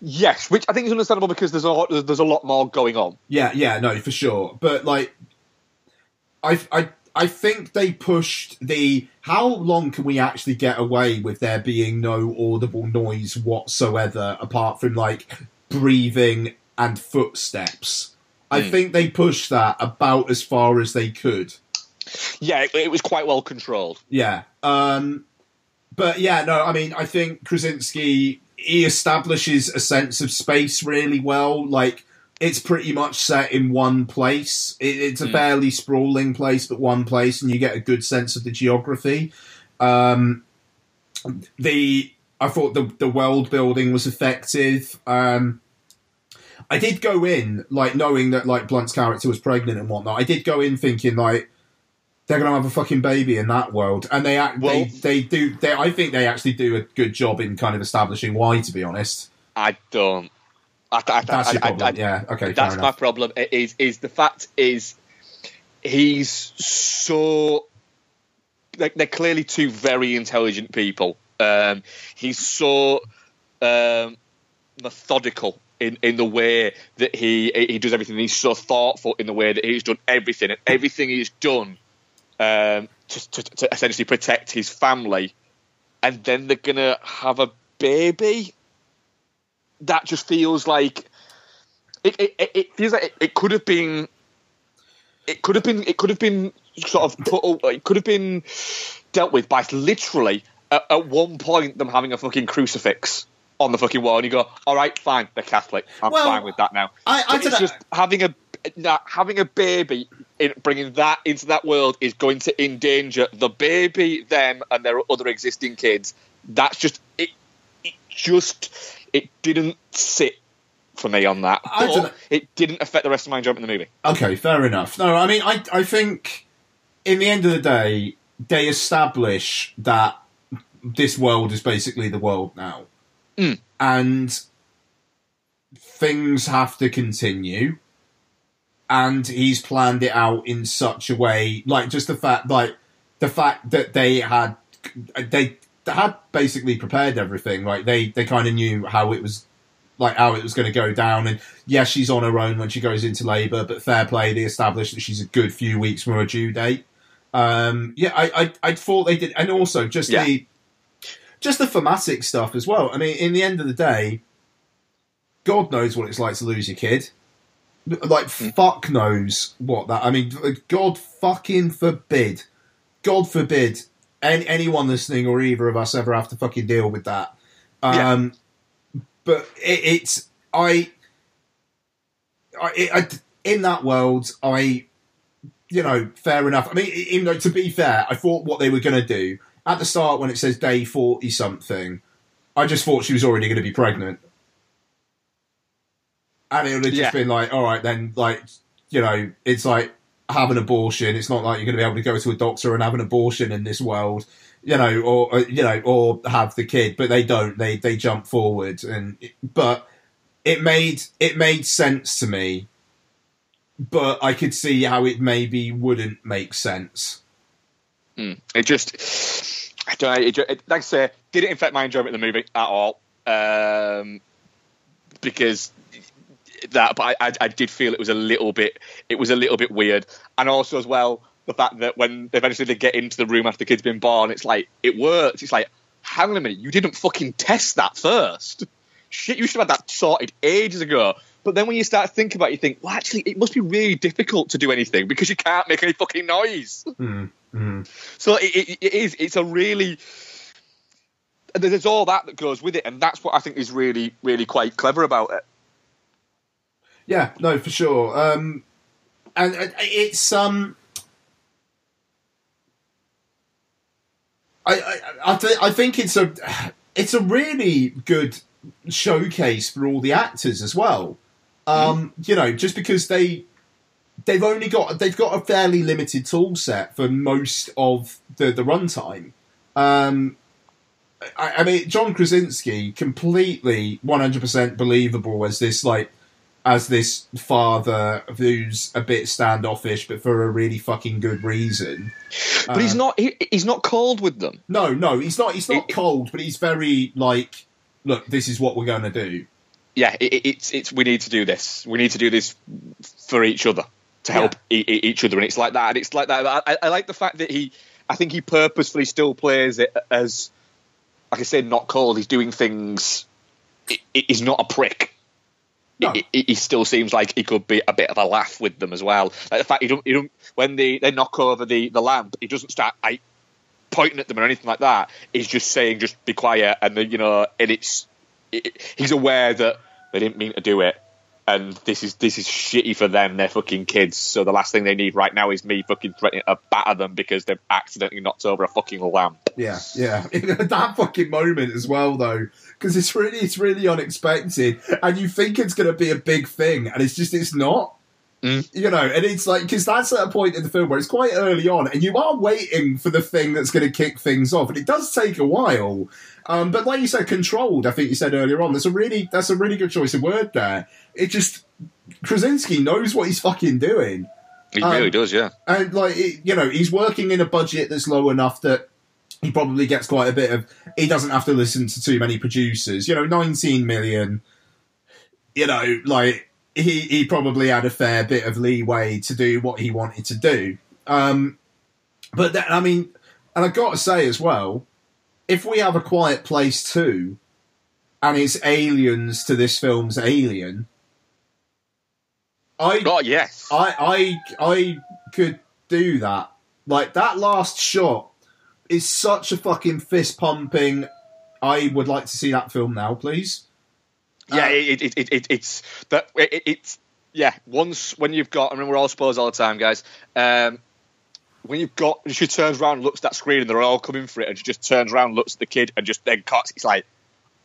Yes, which I think is understandable because there's a lot, there's a lot more going on. Yeah, yeah, no, for sure. But like, I, I, I think they pushed the. How long can we actually get away with there being no audible noise whatsoever, apart from like breathing and footsteps? I Hmm. think they pushed that about as far as they could. Yeah, it, it was quite well controlled. Yeah. Um, but yeah, no, I mean, I think Krasinski he establishes a sense of space really well. Like it's pretty much set in one place. It, it's a fairly sprawling place, but one place, and you get a good sense of the geography. Um, the I thought the the world building was effective. Um, I did go in like knowing that like Blunt's character was pregnant and whatnot. I did go in thinking like they're gonna have a fucking baby in that world, and they act. Well- they they do. They I think they actually do a good job in kind of establishing why. To be honest, I don't. I, I, that's I, your problem. Yeah. Okay. that's my problem. It Is is the fact is he's so like they're clearly two very intelligent people. Um, he's so um, methodical in, in the way that he he does everything. He's so thoughtful in the way that he's done everything, and everything he's done um, to, to, to essentially protect his family. And then they're gonna have a baby. That just feels like it. It, it, feels like it, it could have been. It could have been. It could have been sort of put. It could have been dealt with by literally at, at one point them having a fucking crucifix on the fucking wall, and you go, "All right, fine, they're Catholic. I'm Well, fine with that now." I- I it's just having a having a baby, in, bringing that into that world is going to endanger the baby, them, and their other existing kids. That's just it. It just it didn't sit for me on that. It didn't affect the rest of my enjoyment in the movie. Okay, fair enough. No, I mean, I I think in the end of the day, they establish that this world is basically the world now, Mm. and things have to continue. And he's planned it out in such a way, like just the fact, like the fact that they had, they had basically prepared everything. Like they, they kind of knew how it was like how it was going to go down. And yes, she's on her own when she goes into labour, but fair play, they established that she's a good few weeks from her due date. Um, yeah, I, I, I thought they did, and also just Yeah. the, just the thematic stuff as well. I mean, in the end of the day, God knows what it's like to lose your kid. Like fuck knows what that. I mean, God fucking forbid, God forbid, any, anyone listening or either of us ever have to fucking deal with that. Yeah. Um, but it, it's I, I, it, I, in that world, I, you know, fair enough. I mean, even though to be fair, I thought what they were going to do at the start when it says day forty something, I just thought she was already going to be pregnant, and it would have just Yeah. been like, all right, then, like, you know, it's like have an abortion. It's not like you're going to be able to go to a doctor and have an abortion in this world you know, or or, you know, or have the kid, but they don't. They they jump forward, and but it made it made sense to me, but I could see how it maybe wouldn't make sense. Hmm. It just, I don't know. It, it, like I say, didn't affect my enjoyment of the movie at all. Um, because that, but I, I, I did feel it was a little bit, it was a little bit weird, and also as well the fact that when eventually they get into the room after the kid's been born, it's like it works. It's like, hang on a minute, you didn't fucking test that first. Shit, you should have had that sorted ages ago. But then when you start thinking about it, you think, well, actually, it must be really difficult to do anything because you can't make any fucking noise. So it, it, it is. It's a really. There's all that that goes with it, and that's what I think is really, really quite clever about it. Yeah, no, for sure. Um, and it's um, I I I, th- I think it's a it's a really good showcase for all the actors as well. Um, you know, just because they they've only got they've got a fairly limited tool set for most of the the runtime. Um, I, I mean, John Krasinski completely one hundred percent believable as this like as this father who's a bit standoffish, but for a really fucking good reason. But he's Uh, not. He, he's not cold with them. No, no, he's not. He's not It- cold, but he's very like, look, this is what we're going to do. Yeah, it- it's it's. We need to do this. We need to do this for each other to help e- e- each other, and it's like that. And it's like that. I, I like the fact that he. I think he purposefully still plays it as, like I said, not cold. He's doing things. he- he- He's not a prick. No. He, he- still seems like he could be a bit of a laugh with them as well. Like the fact he don't, he don't when they, they knock over the, the lamp, he doesn't start pointing at them or anything like that. He's just saying, just be quiet, and then, you know, and it's it, he's aware that they didn't mean to do it, and this is this is shitty for them. They're fucking kids, so the last thing they need right now is me fucking threatening to batter them because they've accidentally knocked over a fucking lamp. Yeah, yeah. that fucking moment as well, though, because it's really, it's really unexpected, and you think it's going to be a big thing, and it's just, it's not. Mm. You know, and it's like because that's at a point in the film where it's quite early on, and you are waiting for the thing that's going to kick things off, and it does take a while. Um, but like you said, controlled. I think you said earlier on. That's a really, that's a really good choice of word there. It just Krasinski knows what he's fucking doing. He Um, really does, yeah. And like it, you know, he's working in a budget that's low enough that he probably gets quite a bit of. He doesn't have to listen to too many producers. You know, 19 million. You know, like he he probably had a fair bit of leeway to do what he wanted to do. Um, but then, I mean, and I got to say as well, if we have a Quiet Place two, and it's aliens to this film's Alien. I Oh yes, I I I could do that. Like that last shot is such a fucking fist pumping. I would like to see that film now, please. Yeah. uh, it, it, it, it, it's that it, it's yeah. Once when you've got, I mean, we're all spoilers all the time, guys. Um, when you've got, she turns around, looks at that screen, and they're all coming for it, and she just turns around, looks at the kid, and just then cuts. It's like,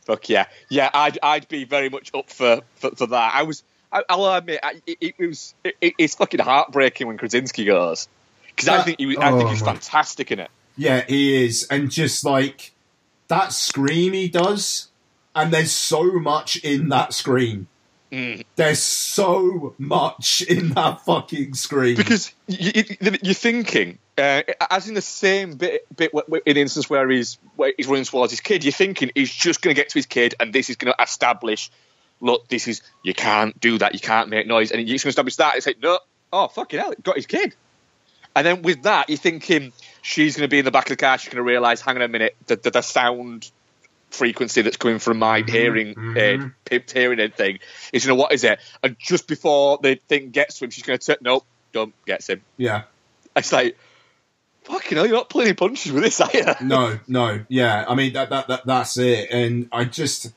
fuck yeah, yeah. I'd I'd be very much up for for, for that. I was. I, I'll admit, I, it, it was. It, it's fucking heartbreaking when Krasinski goes because I think he, was- I think oh he's my- fantastic in it. Yeah, he is, and just like that scream he does, and there's so much in that screen. Mm. There's so much in that fucking screen because you, you're thinking, uh, as in the same bit, bit in the instance where he's where he's running towards his kid, you're thinking he's just going to get to his kid, and this is going to establish, look, this is you can't do that, you can't make noise, and he's going to establish that. It's like, no, oh fucking hell, got his kid, and then with that, you're thinking she's going to be in the back of the car, she's going to realise, hang on a minute, the, the, the sound frequency that's coming from my hearing mhm. aid, hearing aid thing is, you know, what is it? And just before the thing gets to him, she's going to say, nope, don't gets him. yeah, It's like, fucking hell, you're not pulling any punches with this, are you? no, no, yeah. I mean that that, that that's it, and I just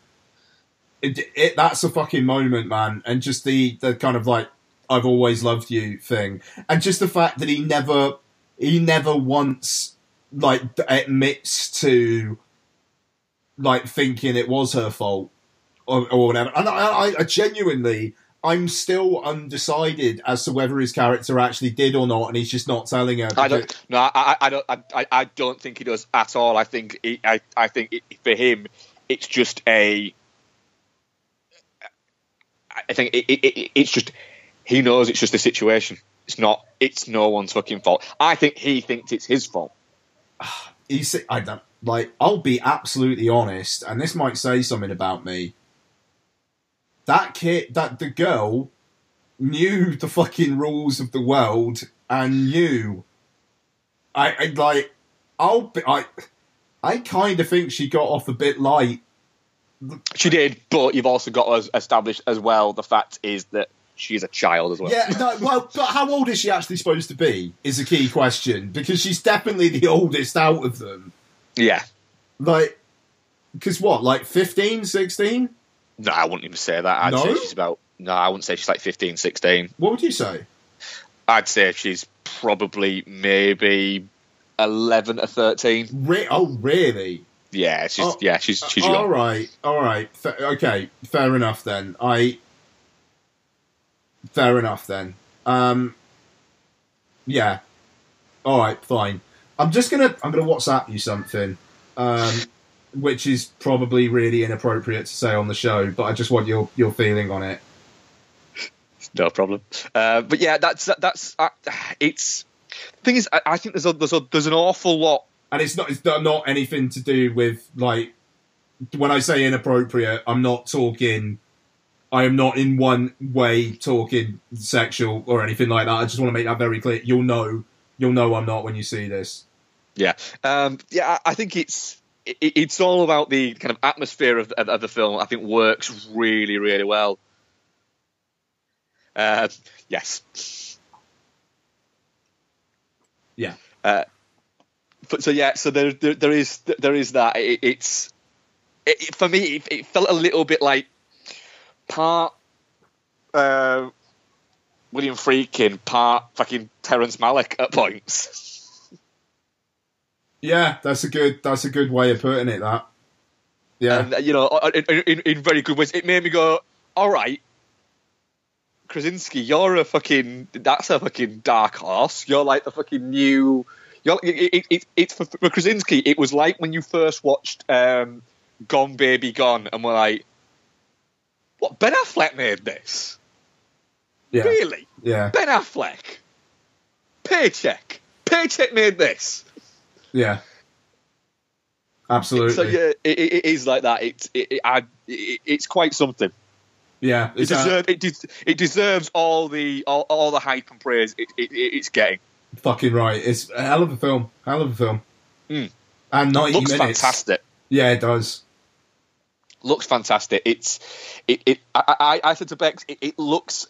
it, it that's a fucking moment, man, and just the the kind of like I've always loved you thing, and just the fact that he never he never once like admits to like thinking it was her fault or, or whatever, and I, I, I genuinely. I'm still undecided as to whether his character actually did or not, and he's just not telling her. I don't. No, I, I, don't. I, I don't think he does at all. I think. He, I, I think it, for him, it's just a. I think it, it, it, it's just he knows it's just a situation. It's not. It's no one's fucking fault. I think he thinks it's his fault. see, I don't like. I'll be absolutely honest, and this might say something about me. That kid, that the girl, knew the fucking rules of the world and knew. I, I like. I'll be. I. I kind of think she got off a bit light. She did, but you've also got to establish as well the fact is that she's a child as well. Yeah, no, well, but how old is she actually supposed to be? Is a key question because she's definitely the oldest out of them. Yeah. Like, because what, like 15, 16? No, I wouldn't even say that. I'd No? say she's about. No, I wouldn't say she's like 15, 16. What would you say? I'd say she's probably maybe 11 or 13. Re- oh, really? Yeah, she's Oh, yeah, she's she's all young. right, all right. Fa- okay, fair enough then. I. Fair enough then. Um, Yeah. All right, fine. I'm just gonna I'm gonna WhatsApp you something, um, which is probably really inappropriate to say on the show, but I just want your your feeling on it. No problem. Uh, but yeah, that's that's uh, it's. Thing is, I, I think there's a, there's a, there's an awful lot. And it's not it's not not anything to do with like when I say inappropriate, I'm not talking. I am not in one way talking sexual or anything like that. I just want to make that very clear. You'll know, you'll know I'm not when you see this. Yeah, um, yeah. I think it's it, it's all about the kind of atmosphere of, of, of the film. I think works really really well. Uh, yes. Yeah. Uh, but, so yeah, so there, there there is there is that. It, it's it, it- for me. It, it felt a little bit like part uh, William Friedkin, part fucking Terrence Malick at points. Yeah, that's a good that's a good way of putting it. That. Yeah. and uh, you know, in, in, in very good ways. It made me go, all right, Krasinski, you're a fucking that's a fucking dark horse. You're like the fucking new. You're it, it, it, it's for, for Krasinski. It was like when you first watched um, Gone Baby Gone, and were like, what? Ben Affleck made this? Yeah. Really? Yeah. Ben Affleck? Paycheck? Paycheck made this? Yeah. Absolutely. So yeah, it, it, is like that. It's it, it, I, it, it's quite something. yeah. It, uh, deserve, it, des- it deserves all the all, all the hype and praise it, it, it, it's getting. fucking right. It's a hell of a film. Hell of a film. Mm. And 90 Looks minutes. fantastic. Yeah, it does. Looks fantastic. It's it. it I, I, I said to Bex, it, it looks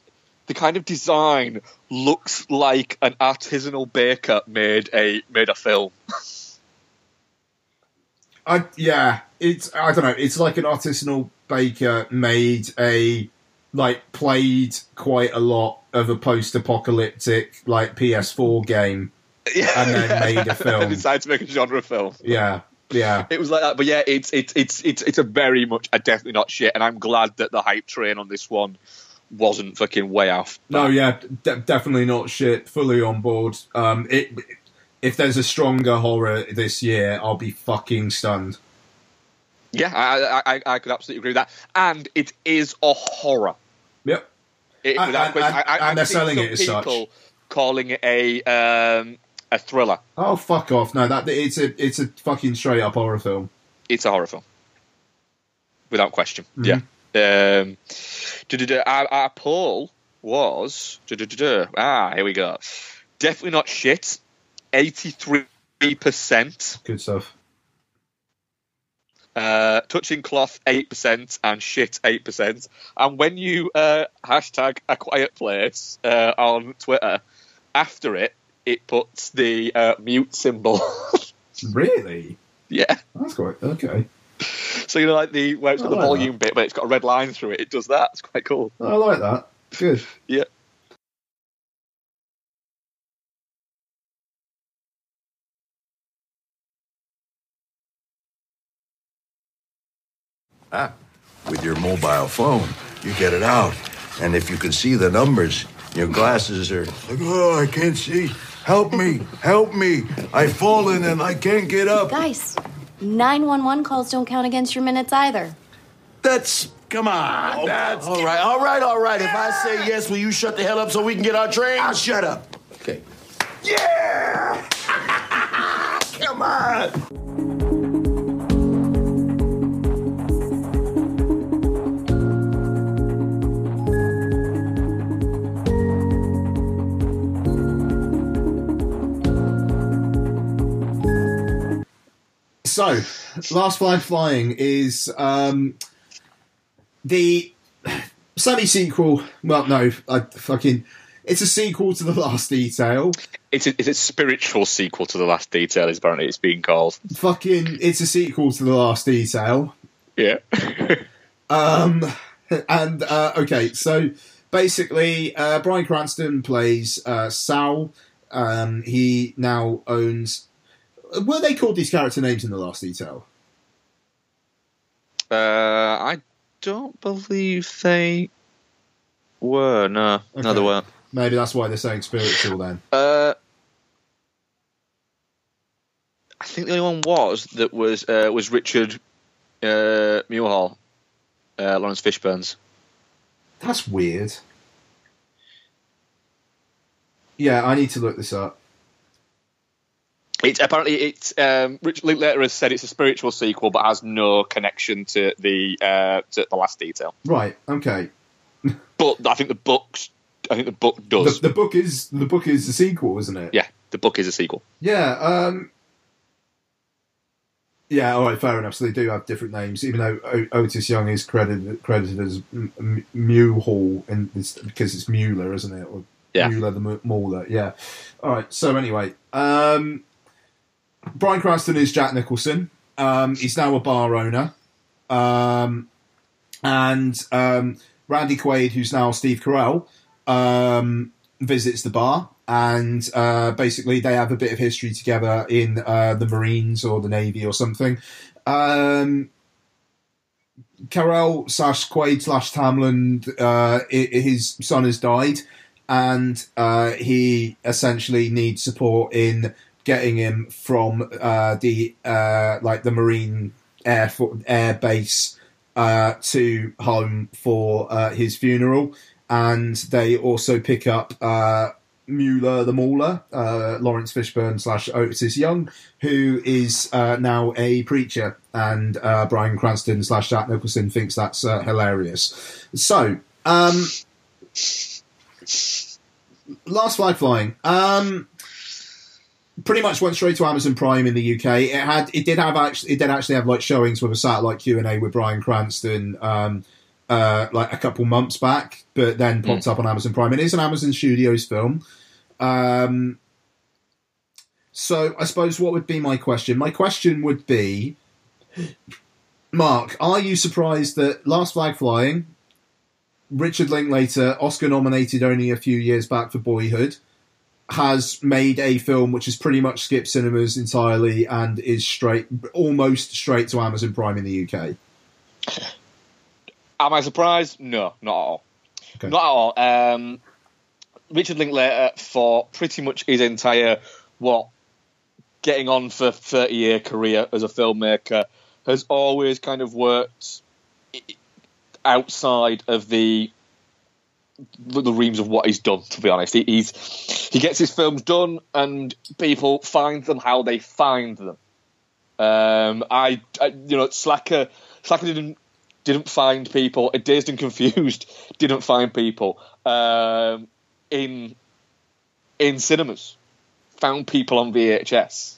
the kind of design looks like an artisanal baker made a made a film. I yeah, it's I don't know. It's like an artisanal baker made a like played quite a lot of a post-apocalyptic like PS4 game. yeah, And then made a film. and decided to make a genre film. Yeah, yeah, It was like that, but yeah, it's it's it's it's it's a very much a definitely not shit, and I'm glad that the hype train on this one wasn't fucking way off. no, yeah, de- definitely not shit. Fully on board. Um, it if there's a stronger horror this year, I'll be fucking stunned. Yeah, I, I, I, could absolutely agree with that. And it is a horror. Yep. It, And- and- question. and- I, and they're selling it as such. people calling it a um, a thriller. Oh fuck off! No, that it's a it's a fucking straight up horror film. It's a horror film, without question. Mhm. Yeah. Um, our, our poll was ah here we go. Definitely not shit. Eighty three percent. Good stuff. Uh, touching cloth eight percent and shit eight percent. And when you uh, hashtag a quiet place uh, on Twitter, after it, it puts the uh, mute symbol. Really? yeah. That's quite okay. So you know, like the where it's got I the like volume bit, but it's got a red line through it. It does that. It's quite cool. I like that. Good. Yeah. Ah, with your mobile phone, you get it out. And if you can see the numbers, your glasses are like, oh, I can't see. Help me, help me. I've fallen and I can't get up. Guys, 911 calls don't count against your minutes either. That's, come on, oh, that's. All right, all right, all right. If I say yes, will you shut the hell up so we can get our train? I'll shut up. Okay. Yeah! come on. So, Last Flag Flying is um, the semi sequel. Well, no, I fucking. It's a sequel to The Last Detail. It's a, it's a spiritual sequel to the last detail. Is apparently it's being called. Fucking, it's a sequel to The Last Detail. Yeah. Um, and uh, okay, so basically, uh, Bryan Cranston plays uh, Sal. Um, he now owns were they called these character names in the last detail? Uh, I don't believe they were. No, okay. no, they weren't. Maybe that's why they're saying spiritual then. Uh, I think the only one was that was uh, was Richard uh, uh, Laurence Fishburne's. That's weird. Yeah, I need to look this up. It's apparently it's um, Richard Linklater has said it's a spiritual sequel, but has no connection to the uh, to the last detail. Right. Okay. But I think the books, I think the book does. the book is the book is the sequel, isn't it? yeah, the book is a sequel. Yeah. Um, yeah. All right. Fair enough. So they do have different names, even though o- Otis Young is credited credited as M- M- Mulhall, and it's, because it's Mueller, isn't it? Or Yeah. Mueller the Mauler. Yeah. All right. So anyway, um, Bryan Cranston is Jack Nicholson. Um, he's now a bar owner. Um, and um, Randy Quaid, who's now Steve Carell, um, visits the bar, and uh, basically they have a bit of history together in uh, the Marines or the Navy or something. Um, Carell slash Quaid slash Tamland, uh, his son has died, and uh, he essentially needs support in getting him from uh, the uh, like the Marine Air Fo- Air Base uh, to home for uh, his funeral, and they also pick up uh, Mueller the Mauler, uh, Laurence Fishburne slash Otis Young, who is now a preacher, and Bryan Cranston slash Jack Nicholson thinks that's hilarious. So, um, last flag flying. Um, pretty much went straight to Amazon Prime in the UK. It had, it did have actually, it did actually have like showings with a satellite Q and A with Bryan Cranston, um, uh, like a couple months back, but then popped up on Amazon Prime. It is an Amazon Studios film. Um, so I suppose what would be my question? My question would be, Mark, are you surprised that Last Flag Flying, Richard Linklater, Oscar nominated only a few years back for Boyhood, has made a film which has pretty much skipped cinemas entirely and is straight, almost straight to Amazon Prime in the UK? Am I surprised? No, not at all. Okay. Not at all. Um, Richard Linklater, for pretty much his entire what getting on for thirty year career as a filmmaker, has always kind of worked outside of the the reams of what he's done. To be honest, he, he's he gets his films done, and people find them how they find them. Um, I, I, you know, Slacker, Slacker didn't didn't find people. Dazed and Confused didn't find people um, in in cinemas. Found people on VHS.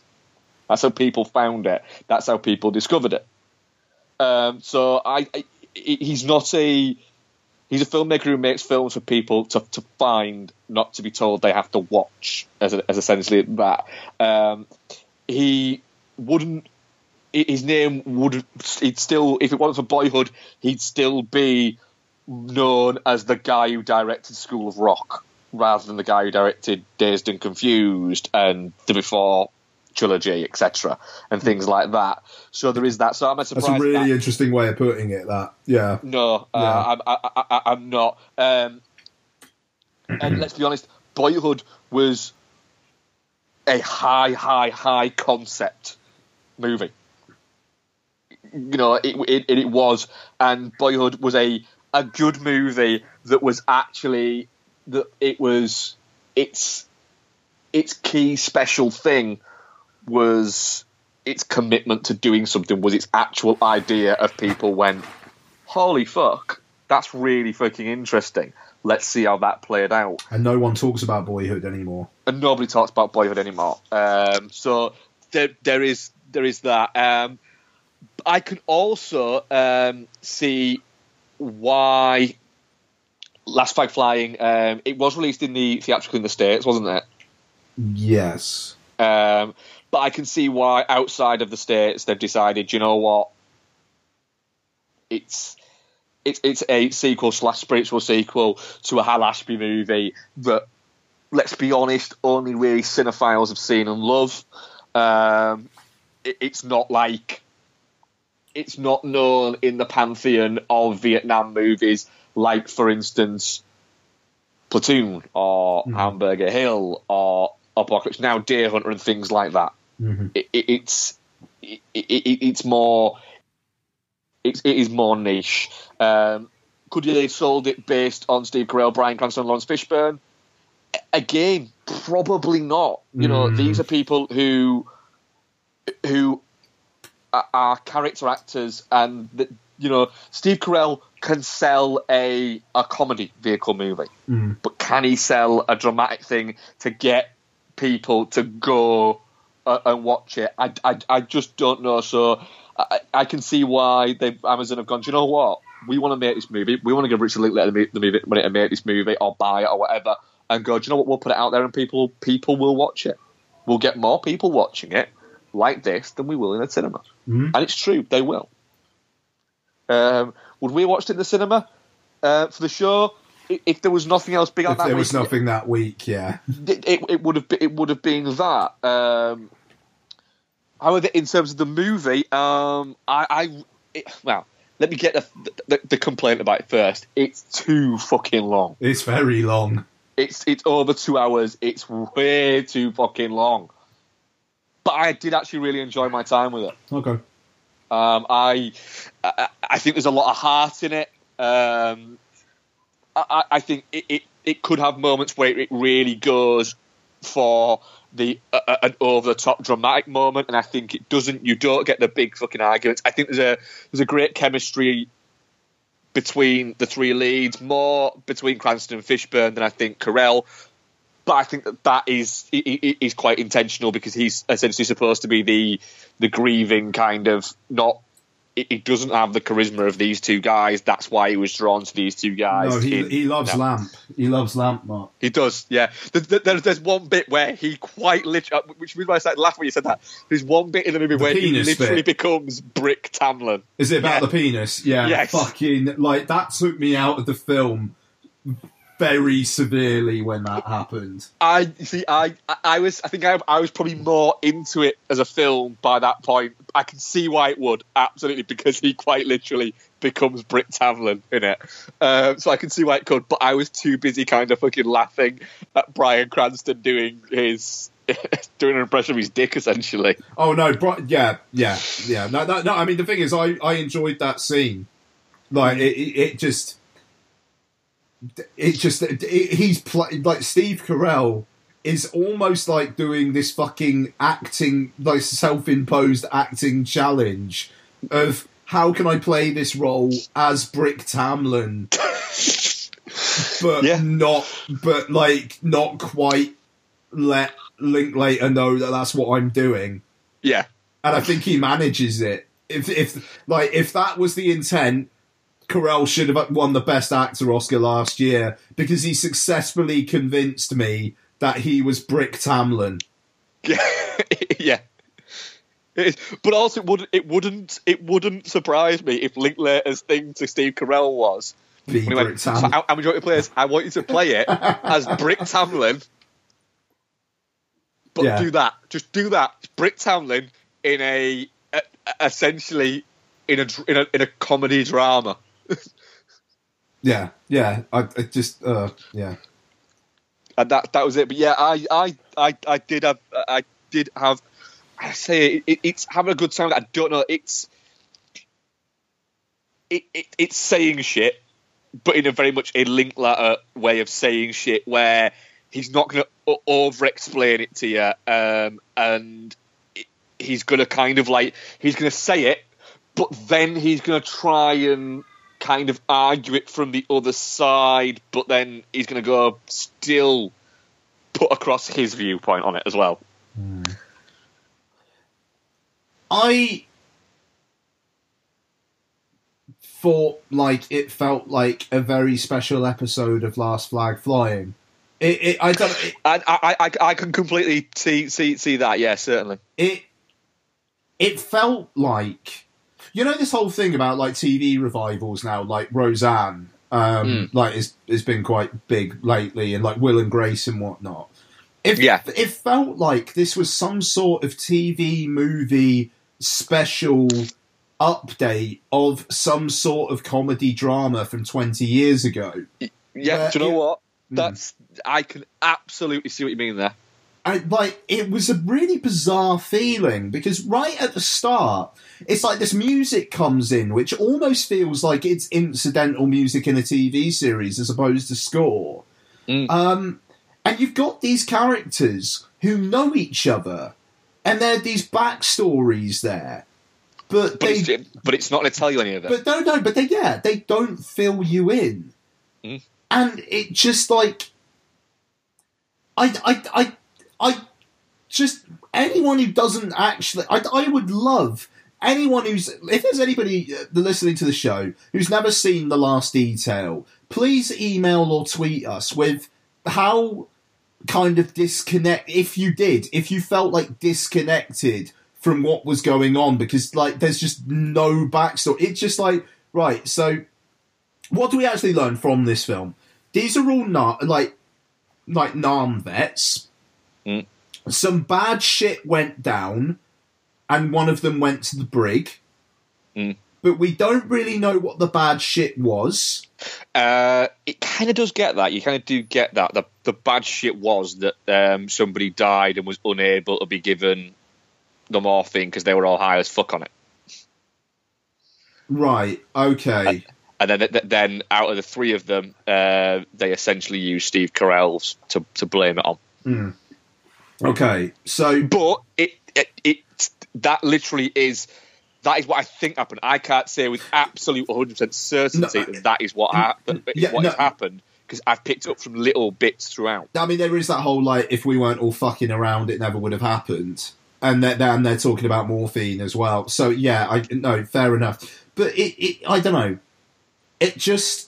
That's how people found it. That's how people discovered it. Um, so I, I, he's not a he's a filmmaker who makes films for people to, to find, not to be told they have to watch. As, as essentially that. Um, he wouldn't his name would he'd still if it wasn't for boyhood he'd still be known as the guy who directed school of rock rather than the guy who directed dazed and confused and the before trilogy etc and things like that so there is that so i'm That's surprised a really that- interesting way of putting it. That yeah, no, uh, Yeah. I'm, I, I- I'm not. Um, and let's be honest, Boyhood was a high, high, high concept movie. You know, it, it, it was, and Boyhood was a a good movie that was actually that it was its its key special thing was its commitment to doing something was its actual idea of people went holy fuck, that's really fucking interesting. Let's see how that played out. and no one talks about Boyhood anymore. And nobody talks about Boyhood anymore. Um, so there, there is there is that. Um, I can also um, see why Last Flag Flying. Um, it was released in the theatrical in the states, wasn't it? Yes, Um, but I can see why outside of the states they've decided, you know what, it's it's it's a sequel slash spiritual sequel to a Hal Ashby movie that, let's be honest, only really cinephiles have seen and love. Um, it, it's not like it's not known in the pantheon of Vietnam movies, like for instance, Platoon or Hamburger Hill or Apocalypse Now, Deer Hunter, and things like that. Mhm. It, it, it's it, it, it's more it's, it is more niche. Um, could you have sold it based on Steve Carell, Bryan Cranston, Laurence Fishburne? Again, probably not. You know, Mm. these are people who who are- character actors, and that you know, Steve Carell can sell a a comedy vehicle movie, Mm. but can he sell a dramatic thing to get people to go uh, and watch it? I, I, I just don't know. So I, I can see why they Amazon have gone. Do you know what? We want to make this movie. We want to give Richard Linklater the, the movie money to make this movie or buy it or whatever, and go. Do you know what? We'll put it out there and people people will watch it. We'll get more people watching it like this than we will in a cinema. Mhm. And it's true, they will. Um, would we have watched it in the cinema uh, for the show? If there was nothing else big on If that there week, was nothing that week, yeah. it, it, it would have been, it would have been that. Um, however, in terms of the movie, um, I, I it, well, let me get the, the the complaint about it first. It's too fucking long. It's very long. It's it's over two hours. It's way too fucking long. But I did actually really enjoy my time with it. Okay. Um, I, I I think there's a lot of heart in it. Um, I, I- I think it, it, it could have moments where it really goes for the uh, an over the top dramatic moment, and I think it doesn't. You don't get the big fucking arguments. I think there's a there's a great chemistry between the three leads, more between Cranston and Fishburne than I think Carell. But I think that that is is quite intentional because he's essentially supposed to be the the grieving kind of not. He doesn't have the charisma of these two guys. That's why he was drawn to these two guys. No, he, in- he loves no. Lamp. He loves Lamp, Mark. He does, yeah. There- there- There's, there's one bit where he quite literally, uh, which is why I started laughing when you said that. There's one bit in the movie The where he literally bit. becomes Brick Tamland. Is it about Yeah. the penis? Yeah. Yes. Fucking like that took me out of the film very severely when that happened. I see. I I- was. I think I, I was probably more into it as a film by that point. I can see why it would absolutely because he quite literally becomes Brick Tamland in it. Um, so I can see why it could. But I was too busy kind of fucking laughing at Bryan Cranston doing his doing an impression of his dick essentially. Oh no, bro- yeah, yeah, yeah. No, no, no. I mean, the thing is, I I enjoyed that scene. Like it, it, it just, it just, it, he's play, like Steve Carell is almost like doing this fucking acting, like self-imposed acting challenge of how can I play this role as Brick Tamland, but Yeah. not, but like not quite let Linklater know that that's what I'm doing Yeah. and I think he manages it. If if like if that was the intent, Carell should have won the Best Actor Oscar last year because he successfully convinced me that he was Brick Tamland. Yeah, yeah. It is. But also, it wouldn't it wouldn't it wouldn't surprise me if Linklater's thing to Steve Carell was Be Brick went, so Tamland. how, how would you want to play this? I want you to play it as Brick Tamland, but Yeah. do that. Just do that. Brick Tamland in a, a essentially in a in a in a comedy drama. Yeah, yeah. I, I just uh, yeah. and that that was it. But yeah, I I I, I did have I did have. I say it, it, it's having a good time. I don't know. It's it, it it's saying shit, but in a very much a Linklater way of saying shit, where he's not going to over explain it to you, um, and he's going to kind of like he's going to say it, but then he's going to try and kind of argue it from the other side, but then he's going to go still put across his viewpoint on it as well. Hmm. I thought like it felt like a very special episode of Last Flag Flying. It, it I don't. It, I, I, I, I can completely see, see, see that. Yeah, certainly. it it felt like you know this whole thing about like TV revivals now, like Roseanne, um, like has has been quite big lately, and like Will and Grace and whatnot. It, Yeah. it felt like this was some sort of TV movie special update of some sort of comedy drama from 20 years ago. Yeah, Uh, do you know yeah. what? That's I can absolutely see what you mean there. I, like it was a really bizarre feeling because right at the start, it's like this music comes in, which almost feels like it's incidental music in a TV series as opposed to score. Mm. Um, and you've got these characters who know each other, and there are these backstories there, but, But, they, it's, but it's not going to tell you any of it. but no, no, but they, yeah, they don't fill you in, Mm. and it just like, I, I, I, I, just anyone who doesn't actually, I, I would love anyone who's, if there's anybody uh, listening to the show who's never seen the last detail, please email or tweet us with how kind of disconnect if you did if you felt like disconnected from what was going on because like there's just no backstory. It's just like right so what do we actually learn from this film? These are all not like like nam vets. Mm. some bad shit went down and one of them went to the brig Mm. but we don't really know what the bad shit was Uh, it kind of does get that. You kind of do get that. The the bad shit was that um, somebody died and was unable to be given the morphine because they were all high as fuck on it. right okay And then then out of the three of them, uh, they essentially used Steve Carell's to to blame it on. okay so But it it, it that literally is. That is what I think happened. I can't say with absolute 100% certainty No, that that is what happened. yeah, what no. has happened because I've picked up from little bits throughout. I mean, there is that whole like, if we weren't all fucking around, it never would have happened. And they're, they're talking about morphine as well. So yeah, I no, fair enough. But it, it I don't know. It just,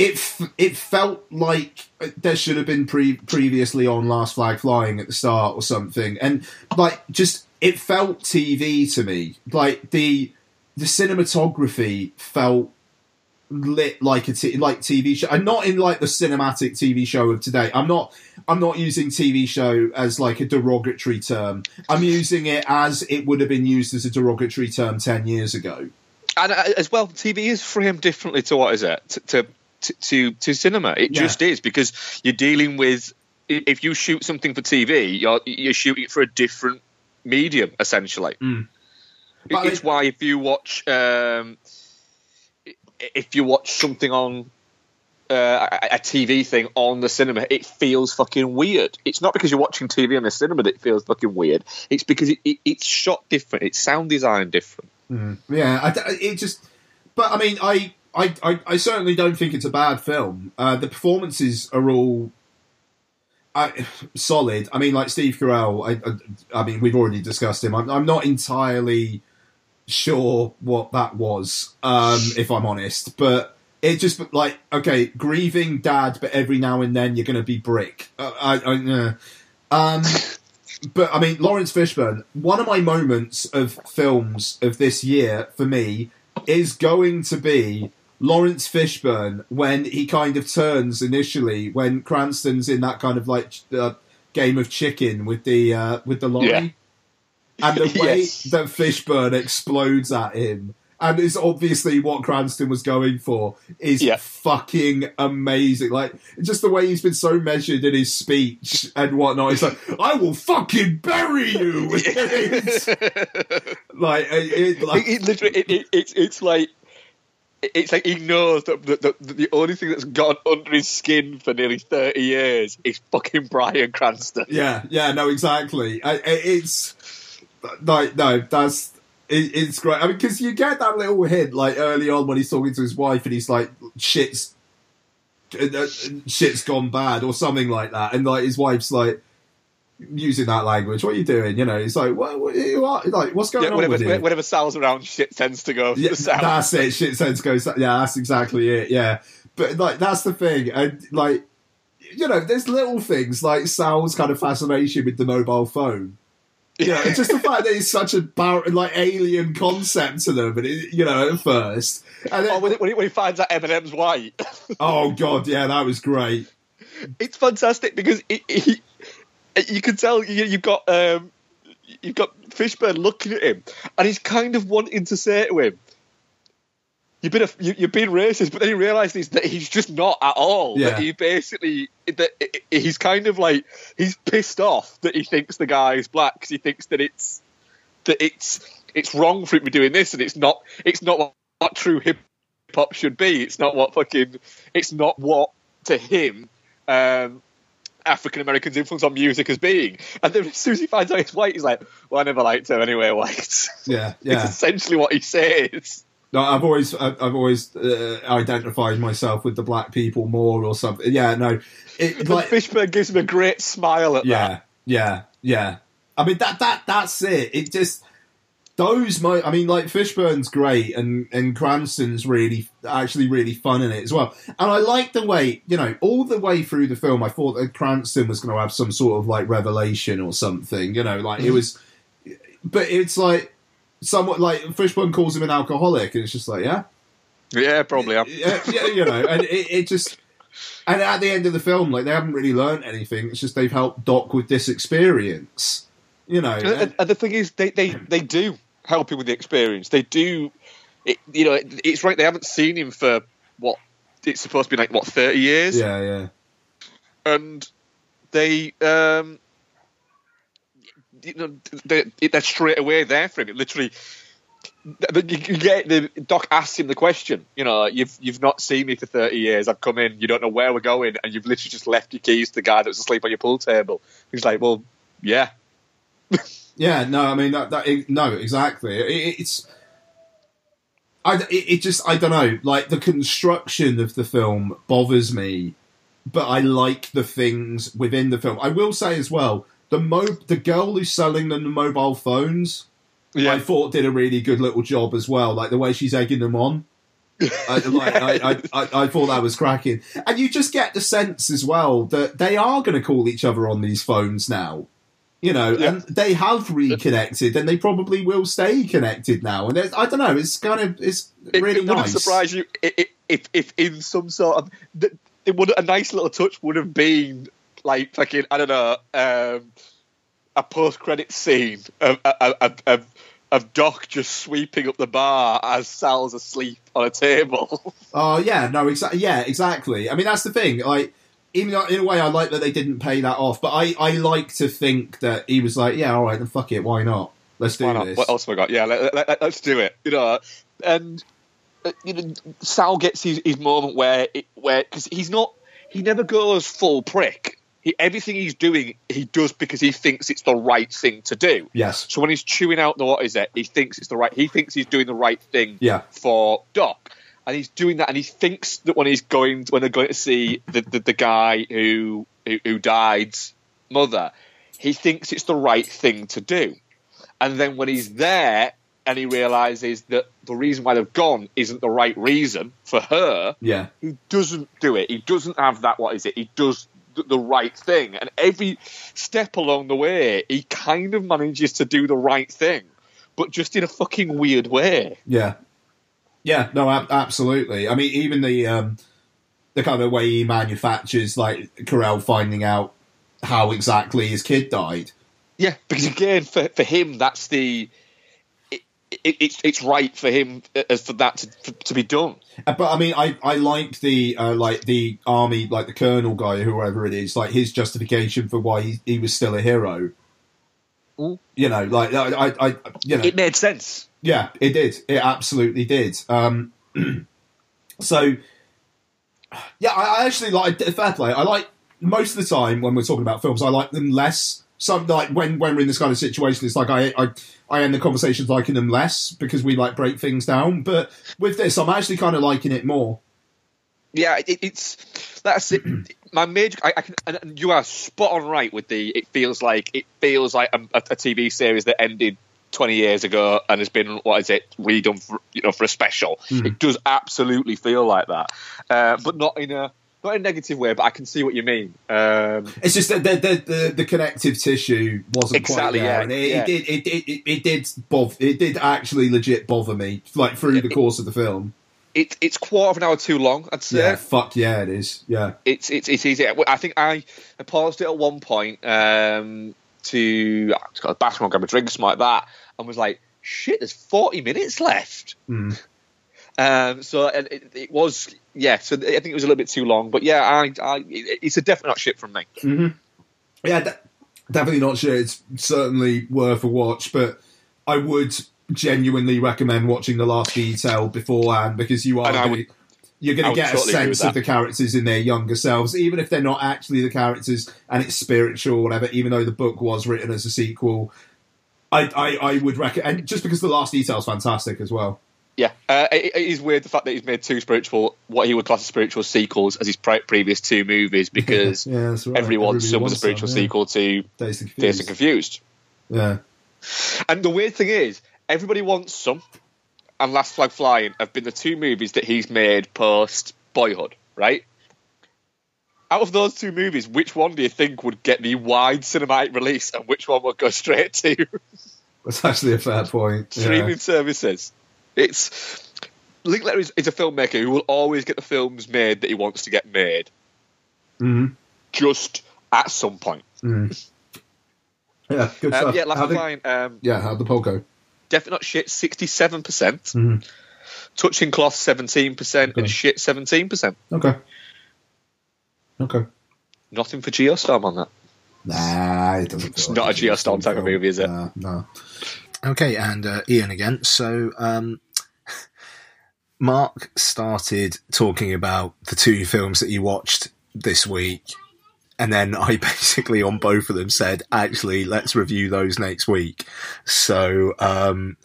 it it felt like there should have been pre- previously on Last Flag Flying at the start or something, and like just it felt TV to me. Like the the cinematography felt lit like a t- like TV show, and not in like the cinematic TV show of today. I'm not I'm not using TV show as like a derogatory term. I'm using it as it would have been used as a derogatory term ten years ago. and uh, as well, TV is framed differently to what is it to to to, to, to cinema. It Yeah. just is because you're dealing with if you shoot something for TV, you're you're shooting it for a different medium essentially. Mm. But it's I- why if you watch um, if you watch something on. Uh, a, a TV thing on the cinema, it feels fucking weird. It's not because you're watching TV on the cinema that it feels fucking weird. It's because it, it, it's shot different. It's sound design different. Yeah, I, it just. But I mean, I, I, I, I certainly don't think it's a bad film. Uh, the performances are all. I, solid. I mean, like Steve Carell. I, I, I mean, we've already discussed him. I'm, I'm not entirely sure what that was, um, if I'm honest. But it just like okay, grieving dad, but every now and then you're going to be brick. Uh, I, I, uh, um, but I mean, Laurence Fishburne. One of my moments of films of this year for me is going to be Laurence Fishburne when he kind of turns initially when Cranston's in that kind of like uh, game of chicken with the uh, with the lorry, Yeah. and the way Yes. that Fishburne explodes at him. And it's obviously what Cranston was going for is Yeah. fucking amazing. Like just the way he's been so measured in his speech and whatnot. He's like, "I will fucking bury you." Like, it, like it, it literally, it, it, it's it's like it's like he knows that the, the, the only thing that's gone under his skin for nearly thirty years is fucking Bryan Cranston. Yeah, yeah, no, exactly. I, I- it's like no, that's it, it's great. I mean, because you get that little hint like early on when he's talking to his wife, and he's like, "Shit's uh, uh, shit's gone bad" or something like that, and like his wife's like using that language. What are you doing? You know, it's like, what, what, what like, what's going Yeah, on whenever, with you? whenever Sal's around, shit tends to go. Yeah, south. that's it. Shit sense goes. Yeah, that's exactly it. Yeah, but like that's the thing, and like you know, there's little things like Sal's kind of fascination with the mobile phone. Yeah, it's just the fact that it's such a bar- like alien concept to them, and it, you know, at first, and then, Oh, when, he, when he- finds out Eminem's white, oh god, yeah, that was great. it's fantastic because he, you can tell you, you've got um, you've got Fishburne looking at him, and he's kind of wanting to say to him, you've been a, you, you're being racist, but then he realizes that he's just not at all. Yeah. That he basically that he's kind of like he's pissed off that he thinks the guy is black because he thinks that it's that it's it's wrong for him to be doing this, and it's not it's not what, what true hip hop should be. It's not what fucking it's not what to him. Um, African Americans' influence on music as being, and then as soon as he finds out he's white, he's like, "Well, I never liked her anyway, white." Yeah, yeah. It's essentially what he says. No, I've always I've always uh, identified myself with the black people more or something. Yeah, no, it, like Fishburne gives him a great smile at that. yeah, yeah, yeah. I mean that that that's it. It just those mo I mean, like Fishburne's great, and and Cranston's really actually really fun in it as well. And I like the way you know all the way through the film. I thought that Cranston was going to have some sort of like revelation or something. You know, like it mm-hmm. was, but it's like somewhat like Fishburne calls him an alcoholic, and it's just like yeah, Yeah, probably. am. yeah, yeah, you know, and it, it just. And at the end of the film, like they haven't really learned anything. It's just they've helped Doc with this experience, you know. And, and- and the thing is, they, they, they do help him with the experience. They do, it, you know, it, it's right. They haven't seen him for what it's supposed to be like what thirty years, yeah, yeah, and they, um, you know, they, they're straight away there for him. It literally. You you get the doc asks him the question. You know, you've you've not seen me for thirty years. I've come in. You don't know where we're going, and you've literally just left your keys to the guy that was asleep on your pool table. He's like, "Well, yeah, yeah. No, I mean that. that no, exactly. It, it's. I, it, it just I don't know. Like the construction of the film bothers me, but I like the things within the film. I will say as well, the mo the girl who's selling them the mobile phones. yeah." I thought did a really good little job as well, like the way she's egging them on. I, like, I, I, I, I thought that was cracking, and you just get the sense as well that they are going to call each other on these phones now, you know, Yeah. and they have reconnected, and they probably will stay connected now. And I don't know, it's kind of it's it, really it wouldn't nice. surprise you i- i- if, if in some sort of it would a nice little touch would have been like fucking I don't know um, a post credit scene of, of, of, of of Doc just sweeping up the bar as Sal's asleep on a table. Oh yeah, no, exactly. Yeah, exactly. I mean, that's the thing. Like, even though, in a way, I like that they didn't pay that off, but I, I like to think that he was like, yeah, all right, then fuck it, why not? Let's do not? this. What else have I got? Yeah, let, let, us do it. You know, and uh, you know, Sal gets his, his moment where it, where because he's not he never goes full prick. He, everything he's doing, he does because he thinks it's the right thing to do. Yes. So when he's chewing out the what is it, he thinks it's the right. He thinks he's doing the right thing. Yeah. For Doc, and he's doing that, and he thinks that when he's going, when they're going to see the the, the guy who, who who died's mother, he thinks it's the right thing to do. And then when he's there and he realizes that the reason why they've gone isn't the right reason for her, Yeah. he doesn't do it. He doesn't have that. What is it? He does the right thing, and every step along the way, he kind of manages to do the right thing, but just in a fucking weird way. Yeah, yeah, no, ab- absolutely. I mean, even the um, the kind of way he manufactures, like Carell finding out how exactly his kid died. Yeah, because again, for for him, that's the. It, it, it's it's right for him as for that to, to be done. Uh, But I mean, I I like the uh, like the army, like the colonel guy, whoever it is, like his justification for why he, he was still a hero. Mm. You know, like I, I, I you know, It made sense. Yeah, it did. It absolutely did. Um, so, yeah, I, I actually like fair play. I like most of the time when we're talking about films, I like them less. Some like when when we're in this kind of situation, it's like I I, I end the conversations liking them less because we like break things down. But with this, I'm actually kind of liking it more. Yeah, it, it's that's it. My major, I, I can, and- and you are spot on right with the. It feels like it feels like a, a TV series that ended twenty years ago and has been what is it redone for you know for a special. It does absolutely feel like that, uh, but not in a not in a negative way. But I can see what you mean. Um, It's just that the the, the, the connective tissue wasn't Exactly, quite there, yeah, and it, yeah. it did it, it, it, did bother, it did actually legit bother me like through the course of the film. it, it's quarter of an hour too long. I'd say. Yeah, fuck yeah, it is. Yeah. it's it's it's easy. I think I, I paused it at one point um, to to go to the bathroom, grab a drink, something like that, and was like, "Shit, there's 40 minutes left." Mm. Um, so and it, it was, yeah. So I think it was a little bit too long, but yeah, I, I, it's a definite not shit from me. Yeah, de- definitely not sure. It's certainly worth a watch, but I would genuinely recommend watching The Last Detail beforehand because you are And I gonna, would- you're going to get a sense of the characters in their younger selves, even if they're not actually the characters and it's spiritual or whatever. Even though the book was written as a sequel, I I, I would recommend just because The Last Detail is fantastic as well. Yeah, uh, it, it is weird the fact that he's made two spiritual, what he would class as spiritual sequels as his pre- previous two movies because Yeah, right. everyone Everybody some was a spiritual yeah. sequel to Dazed and Dazed and Confused. Confused. Yeah. And the weird thing is, everybody wants some, and Last Flag Flying have been the two movies that he's made post Boyhood, right? Out of those two movies, which one do you think would get the wide cinematic release, and which one would go straight to That's actually a fair point. Yeah. streaming services? It's Linklater is, is a filmmaker who will always get the films made that he wants to get made, Mhm. just at some point. Yeah, good Um, stuff. yeah, Last Flying. Um, yeah, how'd the poll go? Definitely not shit, sixty-seven percent. Mhm. Touching cloth, seventeen percent, and shit, seventeen percent. Okay. Okay. Nothing for Geostorm on that. Nah, it doesn't. It's feel not like a Geostorm type of film. movie, is it? Nah, no. Okay, and uh, Ian again. So, um, Mark started talking about the two films that you watched this week, and then I basically on both of them said, actually, let's review those next week. So, um,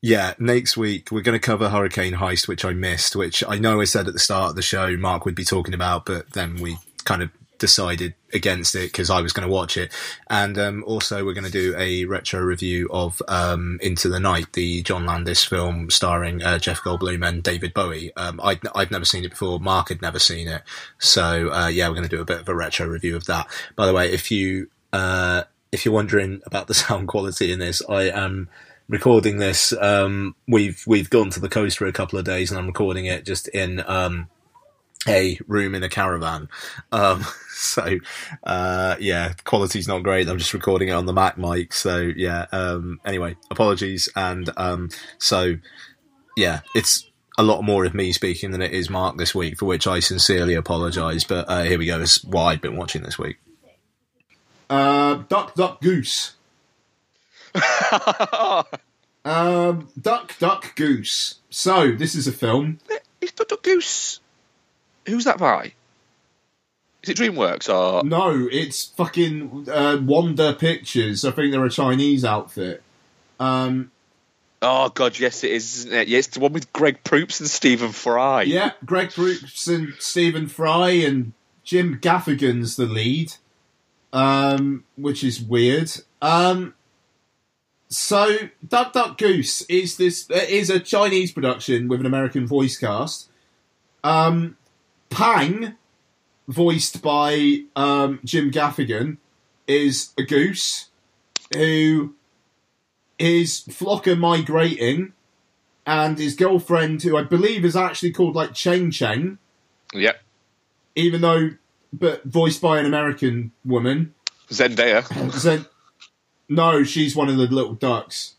yeah, next week we're going to cover Hurricane Heist, which I missed, which I know I said at the start of the show Mark would be talking about, but then we kind of decided against it because I was going to watch it. And um, also, we're going to do a retro review of um, Into the Night, the John Landis film starring uh, Jeff Goldblum and David Bowie. Um, I'd, I'd never seen it before. Mark had never seen it. So, uh, yeah, we're going to do a bit of a retro review of that. By the way, if you uh, if you're wondering about the sound quality in this, I am recording this. Um, we've we've gone to the coast for a couple of days, and I'm recording it just in um, a room in a caravan. Um, so uh, yeah, quality's not great. I'm just recording it on the Mac mic. So yeah. Um, anyway, apologies. And um, so yeah, it's a lot more of me speaking than it is Mark this week, for which I sincerely apologise. But uh, here we go. This is what I've been watching this week. Uh, Duck, Duck, Goose. Um, Duck, Duck, Goose. So this is a film. Is Duck Duck Goose? Who's that by? Is it DreamWorks or? No, it's fucking uh, Wonder Pictures. I think they're a Chinese outfit. Um, Oh God, yes, it is. Isn't it? Yeah, it's the one with Greg Proops and Stephen Fry. yeah, Greg Proops and Stephen Fry and Jim Gaffigan's the lead, um, which is weird. Um, so Duck Duck Goose is this is a Chinese production with an American voice cast. Um, Pang, voiced by um, Jim Gaffigan, is a goose who is flocker migrating, and his girlfriend, who I believe is actually called like Cheng Cheng, Yep. even though but voiced by an American woman. Zendaya. Then, no, she's one of the little ducks.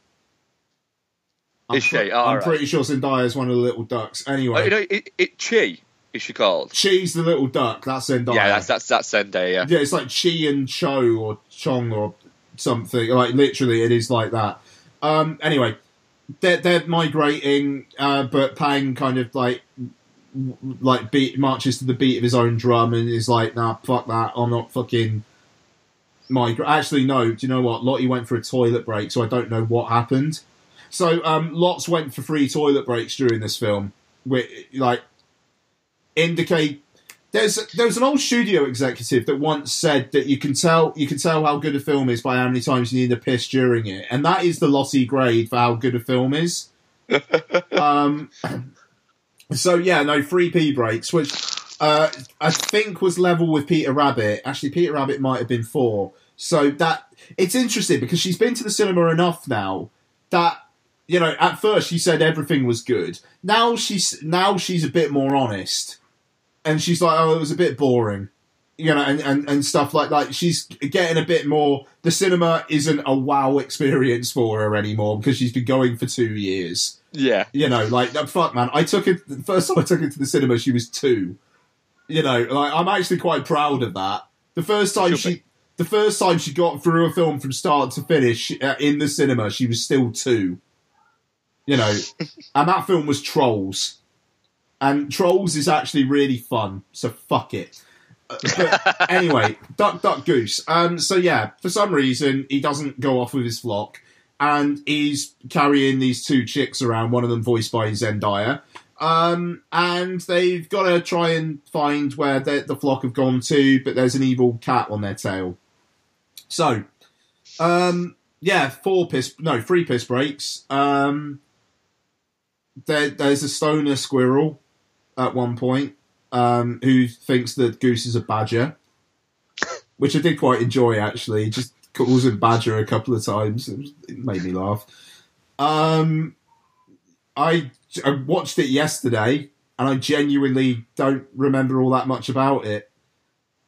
I'm Is she? pre- All I'm right. pretty sure Zendaya is one of the little ducks. Oh, Anyway, you know, it, it, Chi is she called? she's the little duck. That's Zendaya. Yeah, that's that's that's Zendaya. Yeah, it's like Chi and Cho or Chong or something. Like literally, it is like that. Um, anyway, they're they're migrating, uh, but Pang kind of like like beat marches to the beat of his own drum and is like, nah, fuck that. I'm not fucking migrate. Actually, no. Do you know what? Lottie went for a toilet break, so I don't know what happened. So um, lots went for free toilet breaks during this film, which like indicate there's there's an old studio executive that once said that you can tell you can tell how good a film is by how many times you need to piss during it, and that is the Lottie grade for how good a film is. um, so yeah, no free pee breaks, which uh, I think was level with Peter Rabbit. Actually, Peter Rabbit might have been four. So that it's interesting because she's been to the cinema enough now that you know at first she said everything was good. Now she's now she's a bit more honest and she's like, "Oh, it was a bit boring." you know, and, and, and stuff like that. She's getting a bit more. The cinema isn't a wow experience for her anymore because she's been going for two years. Yeah. You know, like fuck, man. I took it the first time I took it to the cinema. She was two. You know, like I'm actually quite proud of that. The first time Should she, be. the first time she got through a film from start to finish uh, in the cinema, she was still two. You know, and that film was Trolls, and Trolls is actually really fun. So fuck it. But anyway, Duck Duck Goose. Um, so yeah, for some reason he doesn't go off with his flock, and he's carrying these two chicks around. One of them voiced by Zendaya. Um, and they've got to try and find where the, the flock have gone to, but there's an evil cat on their tail. So, um, yeah, four piss, no, three piss breaks. Um, there, there's a stoner squirrel at one point um, who thinks that Goose is a badger, which I did quite enjoy actually. Just calls him badger a couple of times. It, made me laugh. Um, I, I watched it yesterday and I genuinely don't remember all that much about it.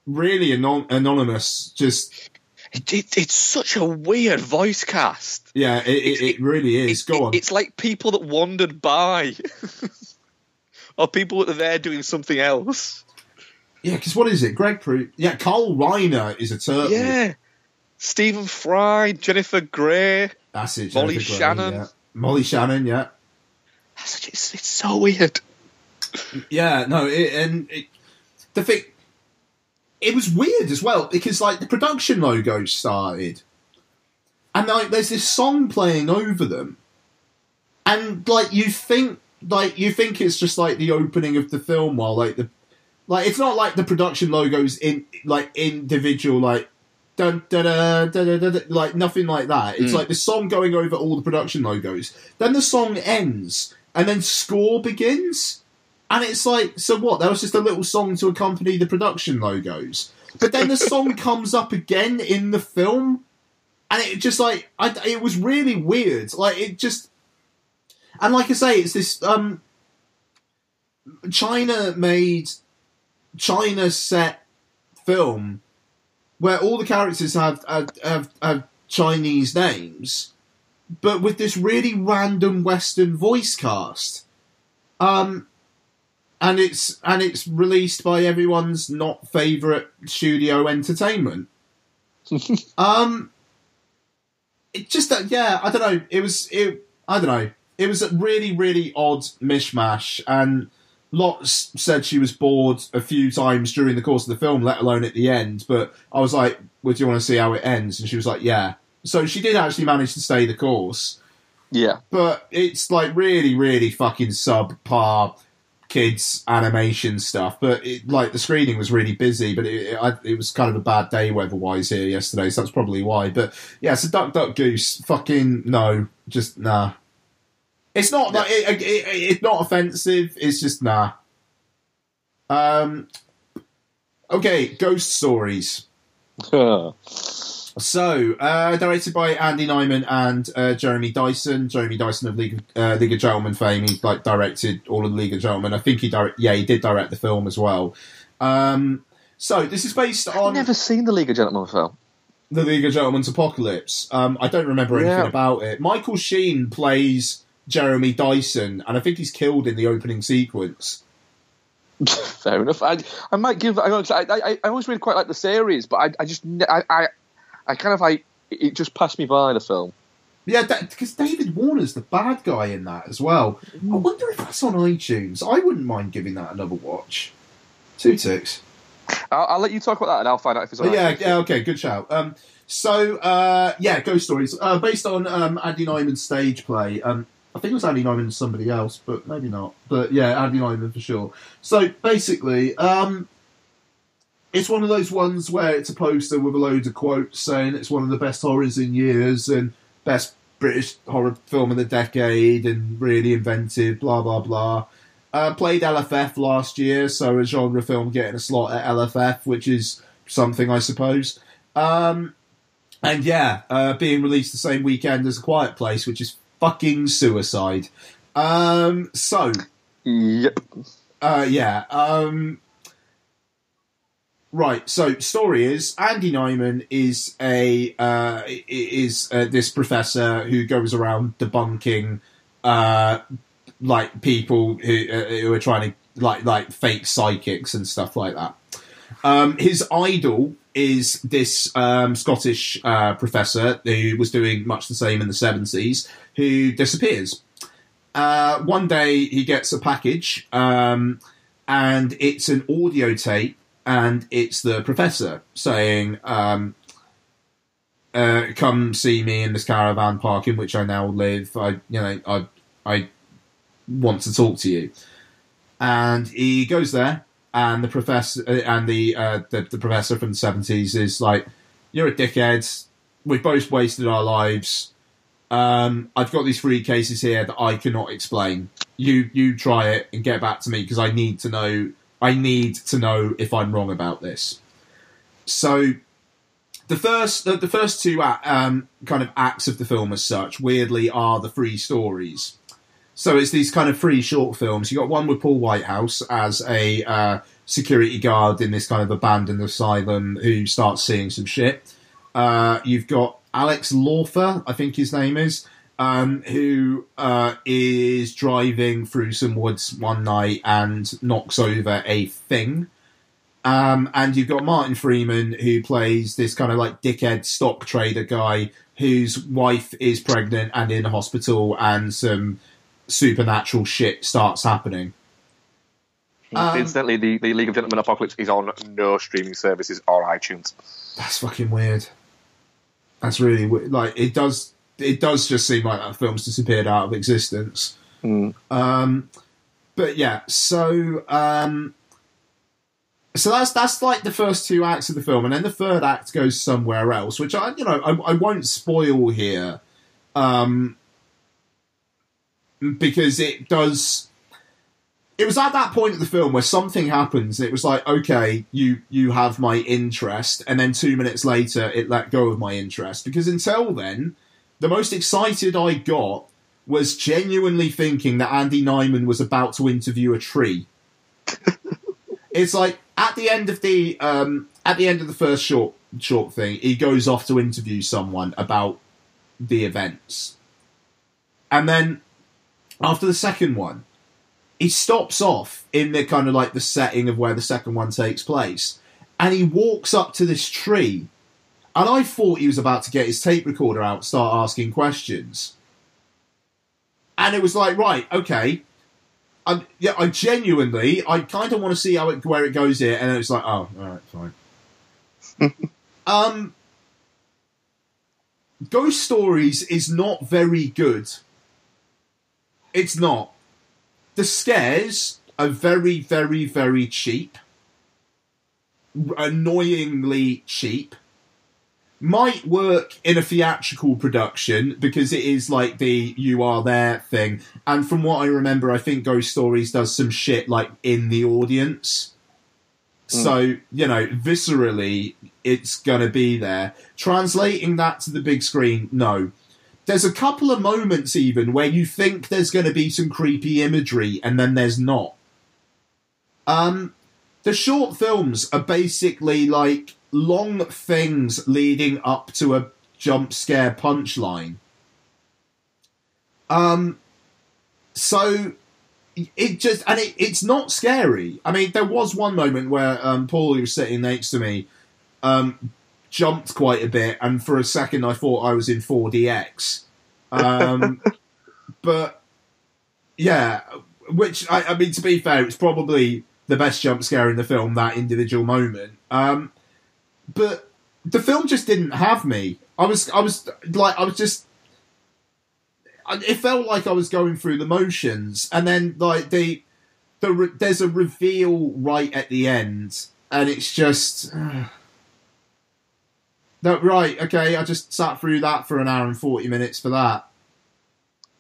Really anon- anonymous, just It, it, it's such a weird voice cast. yeah, it, it, it really is. Go on. It's like people that wandered by. or people that are there doing something else. Yeah, because what is it? Greg Proops. Yeah, Carl Reiner is a turtle. Yeah. Stephen Fry, Jennifer Grey. that's it. Molly Grey, Shannon. yeah. Molly Shannon. Yeah, It's, it's, it's so weird. yeah. No, it, and it, the thing, it was weird as well because like the production logo started, and like there's this song playing over them, and like you think like you think it's just like the opening of the film while like the like it's not like the production logos in like individual like dun, dun, dun, dun, dun, dun, dun, like nothing like that. It's Mm. like the song going over all the production logos. Then the song ends, and then score begins, and it's like, so what? That was just a little song to accompany the production logos. But then the song comes up again in the film, and it just like I, it was really weird. Like it just, and like I say, it's this um, China made China set film where all the characters have have, have, have Chinese names, but with this really random Western voice cast. Um, and it's and it's released by everyone's not favorite studio entertainment. um, it just that yeah, I don't know. It was it. I don't know. It was a really really odd mishmash, and Lots said she was bored a few times during the course of the film, let alone at the end. But I was like, "Would you want to see how it ends?" And she was like, "Yeah." So she did actually manage to stay the course Yeah. but it's like really, really fucking subpar kids animation stuff. But it, like the screening was really busy, but it, it, it was kind of a bad day weather-wise here yesterday, so that's probably why. But yeah, so Duck Duck Goose, fucking no, just nah. It's not like it, it, it, it's not offensive. It's just nah. Um. Okay, ghost stories. So, uh, directed by Andy Nyman and uh, Jeremy Dyson. Jeremy Dyson of League, uh, League of Gentlemen fame. He like directed all of the League of Gentlemen. I think he direct, yeah, he did direct the film as well. Um, so this is based on. I've never seen the League of Gentlemen film. the League of Gentlemen's Apocalypse. Um, I don't remember anything Yeah. about it. Michael Sheen plays Jeremy Dyson, and I think he's killed in the opening sequence. Fair enough. I, I might give. I, I, I, always really quite like the series, but I, I just, I, I, I kind of like it. Just passed me by the film. Yeah, because David Warner's the bad guy in that as well. I wonder if that's on iTunes. I wouldn't mind giving that another watch. Two ticks. I'll, I'll let you talk about that, and I'll find out if it's. Oh, on yeah, iTunes. yeah, okay, good shout. Um, so, uh, yeah, Ghost Stories, uh, based on um, Andy Nyman's stage play. Um, I think it was Andy Nyman and somebody else, but maybe not. But yeah, Andy Nyman for sure. So basically, um, it's one of those ones where it's a poster with a load of quotes saying it's one of the best horrors in years and best British horror film of the decade and really inventive, blah blah blah. Uh, played LFF last year, so a genre film getting a slot at LFF, which is something I suppose. Um, and yeah, uh, being released the same weekend as A Quiet Place, which is fucking suicide. Um, so Yep. uh, yeah. Um, Right. So, story is Andy Nyman is a uh, is uh, this professor who goes around debunking uh, like people who uh, who are trying to like like fake psychics and stuff like that. Um, his idol is this um, Scottish uh, professor who was doing much the same in the seventies, who disappears. Uh, one day he gets a package, um, and it's an audio tape, and it's the professor saying, um, uh, "Come see me in this caravan park in which I now live. I, you know, I, I want to talk to you." And he goes there, and the professor uh, and the, uh, the the professor from the seventies is like, "You're a dickhead. We've both wasted our lives. Um, I've got these three cases here that I cannot explain. You you try it and get back to me because I need to know. I need to know if I'm wrong about this." So the first the, the first two um, kind of acts of the film as such weirdly are the three stories so it's these kind of three short films you got one with paul whitehouse as a uh, security guard in this kind of abandoned asylum who starts seeing some shit uh, you've got alex Lawther i think his name is um, who uh, is driving through some woods one night and knocks over a thing um, and you've got Martin Freeman, who plays this kind of like dickhead stock trader guy whose wife is pregnant and in hospital, and some supernatural shit starts happening. Um, Incidentally, the, the League of Gentlemen Apocalypse is on no streaming services or iTunes. That's fucking weird. That's really weird. Like it does. It does just seem like that film's disappeared out of existence. Um, but yeah, so um, so that's that's like the first two acts of the film, and then the third act goes somewhere else, which I you know I, I won't spoil here, um, because it does. It was at that point of the film where something happens. And it was like, okay, you you have my interest, and then two minutes later, it let go of my interest because until then, the most excited I got was genuinely thinking that Andy Nyman was about to interview a tree. it's like at the end of the um, at the end of the first short short thing, he goes off to interview someone about the events, and then after the second one, he stops off in the kind of like the setting of where the second one takes place, and he walks up to this tree, and I thought he was about to get his tape recorder out, and start asking questions, and it was like, right, okay. I, yeah, I genuinely, I kind of want to see how it, where it goes here, and it's like, oh, all right, fine. um, Ghost Stories is not very good. It's not. The scares are very, very, very cheap. Annoyingly cheap. Might work in a theatrical production because it is like the you are there thing. And from what I remember, I think Ghost Stories does some shit like in the audience. Hmm. So, you know, viscerally, it's going to be there. Translating that to the big screen, no. There's a couple of moments even where you think there's going to be some creepy imagery and then there's not. Um, the short films are basically like long things leading up to a jump scare punchline. Um, so it just and it, it's not scary. I mean, there was one moment where um, Paul, who was sitting next to me, um, jumped quite a bit, and for a second I thought I was in 4DX. Um, but yeah, which I, I mean, to be fair, it's probably the best jump scare in the film. That individual moment, um, but the film just didn't have me. I was, I was like, I was just. It felt like I was going through the motions, and then like the, the there's a reveal right at the end, and it's just. Right, okay, I just sat through that for an hour and 40 minutes for that.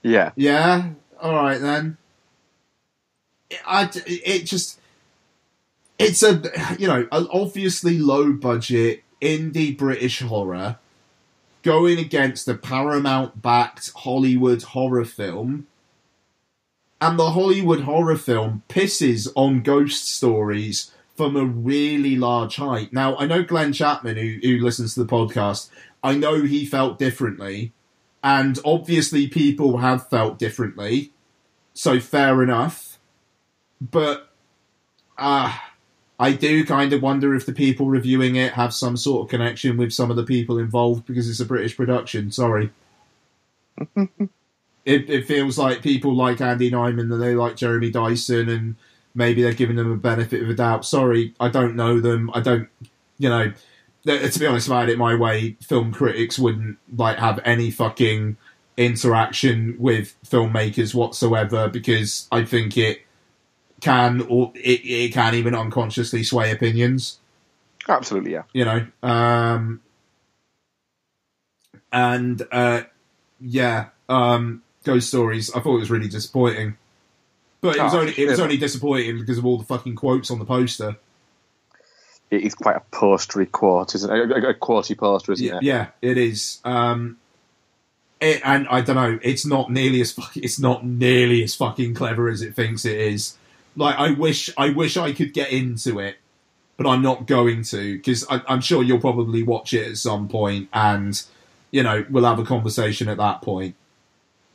Yeah. Yeah, alright then. It, I, it just. It's a, you know, an obviously low budget indie British horror going against a Paramount backed Hollywood horror film. And the Hollywood horror film pisses on ghost stories from a really large height. Now, I know Glenn Chapman, who, who listens to the podcast, I know he felt differently, and obviously people have felt differently, so fair enough. But, uh, I do kind of wonder if the people reviewing it have some sort of connection with some of the people involved because it's a British production. Sorry. it, it feels like people like Andy Nyman and they like Jeremy Dyson and maybe they're giving them a benefit of a doubt. Sorry, I don't know them. I don't, you know, to be honest about it my way, film critics wouldn't like have any fucking interaction with filmmakers whatsoever because I think it can or it, it can even unconsciously sway opinions Absolutely, yeah. you know. Um, and uh, yeah, um, Ghost Stories. I thought it was really disappointing, but it was Oh, only it was only disappointing because of all the fucking quotes on the poster. It is quite a postery quote, isn't it? A, a, quotey poster, isn't Yeah, it? yeah, it is. Um, it, and I don't know. It's not nearly as it's not nearly as fucking clever as it thinks it is. Like I wish I wish I could get into it, but I'm not going to because I'm sure you'll probably watch it at some point, and you know we'll have a conversation at that point.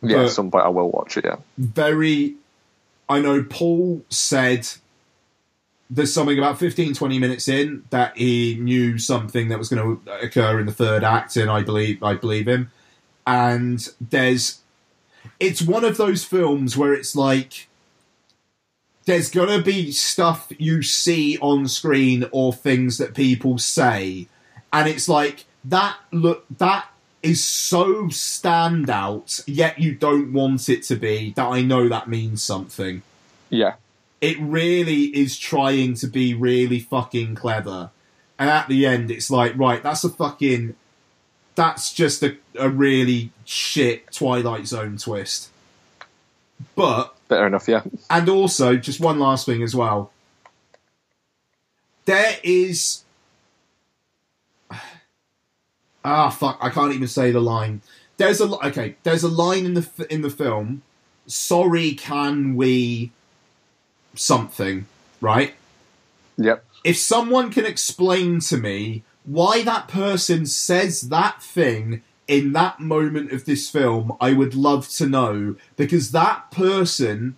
Yeah, But- at some point I will watch it, yeah. very I know Paul said there's something about 15 20 minutes in that he knew something that was going to occur in the third act and I believe I believe him. And there's it's one of those films where it's like there's going to be stuff you see on screen or things that people say. And it's like that look that is so standout yet you don't want it to be that i know that means something Yeah. it really is trying to be really fucking clever and at the end it's like right that's a fucking that's just a, a really shit twilight zone twist but Fair enough, yeah. and also, just one last thing as well. There is. Ah, fuck! I can't even say the line. There's a okay. There's a line in the in the film. Sorry, can we? Something, right? Yep. if someone can explain to me why that person says that thing in that moment of this film, I would love to know because that person,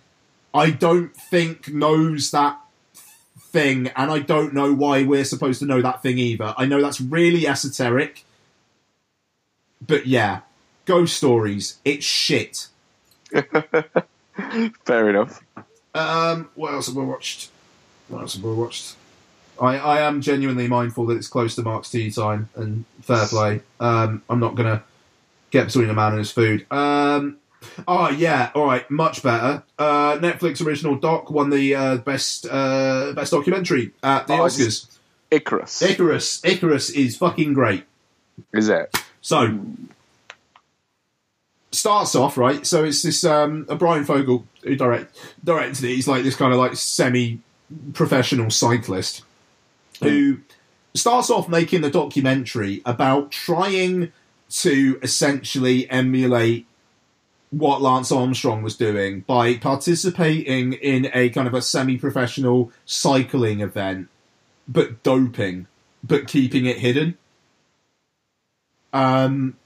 I don't think knows that thing, and I don't know why we're supposed to know that thing either. I know that's really esoteric, but yeah, ghost stories, it's shit. Fair enough. Um, what else have I watched? What else have I watched? I, I am genuinely mindful that it's close to Mark's tea time and fair play. Um, I'm not gonna get between a man and his food. Um, oh yeah, all right, much better. Uh, Netflix original doc won the uh, best uh, best documentary at the Oh, Oscars. Icarus. Icarus, Icarus is fucking great. Is it? So starts off right. So it's this um, a Bryan Fogel who direct directed it. He's like this kind of like semi professional cyclist who starts off making the documentary about trying to essentially emulate what Lance Armstrong was doing by participating in a kind of a semi professional cycling event, but doping, but keeping it hidden. Um,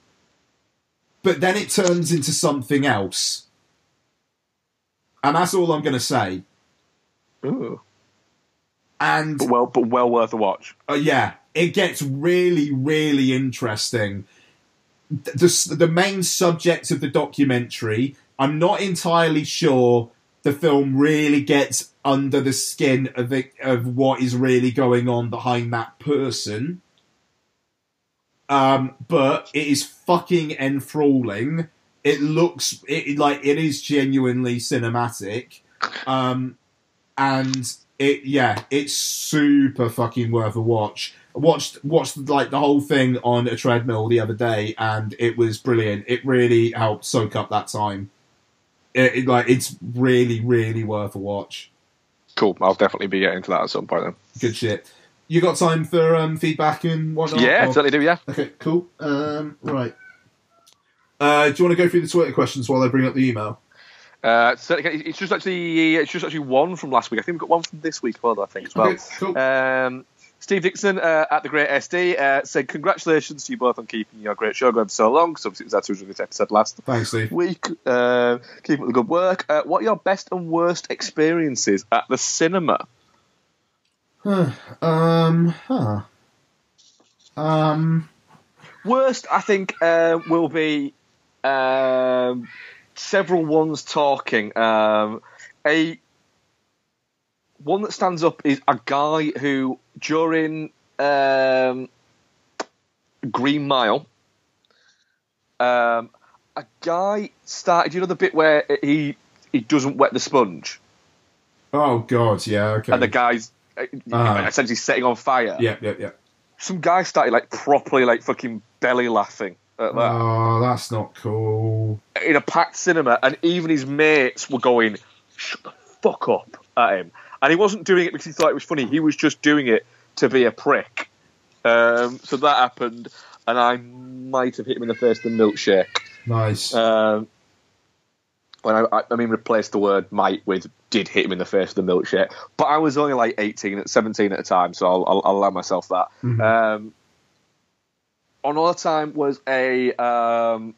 but then it turns into something else. And that's all I'm going to say. Ooh. And But well, but well worth a watch. uh, yeah, it gets really, really interesting. Th- The, the main subject of the documentary, I'm not entirely sure the film really gets under the skin of it, of what is really going on behind that person. Um, but it is fucking enthralling. It looks it, like it is genuinely cinematic. Um, and it yeah, it's super fucking worth a watch. I watched watched like the whole thing on a treadmill the other day, and it was brilliant. It really helped soak up that time. It, it, like it's really really worth a watch. Cool. I'll definitely be getting to that at some point then. Good shit. You got time for um, feedback and whatnot? yeah, Or- certainly do. Yeah. Okay, cool. Um, right. Uh, do you want to go through the Twitter questions while I bring up the email? Uh, it's just actually it's just actually one from last week. I think we've got one from this week as well. I think as well. Okay, cool. Um, Steve Dixon uh, at the Great SD uh, said, "Congratulations to you both on keeping your great show going for so long." So obviously it was our 200th episode last Thanks, week. Uh, keep up the good work. Uh, what are your best and worst experiences at the cinema? Um, huh. Um, Worst, I think, uh, will be um, several ones talking. Um, a one that stands up is a guy who during um, Green Mile, um, a guy started. You know the bit where he he doesn't wet the sponge, oh god, yeah, okay. and the guy's uh, essentially setting on fire. yeah, yeah, yeah. Some guy started like properly like fucking belly laughing at that. Oh, that's not cool. in a packed cinema, and even his mates were going, "Shut the fuck up" at him, and he wasn't doing it because he thought it was funny. He was just doing it to be a prick. Um, so that happened, and I might have hit him in the face with a milkshake. Nice. Um, when I, I, I mean, replace the word "might" with "did hit him in the face with a milkshake," but I was only like 18, 17 at the time, so I'll, I'll, I'll allow myself that. Um, another time was a um,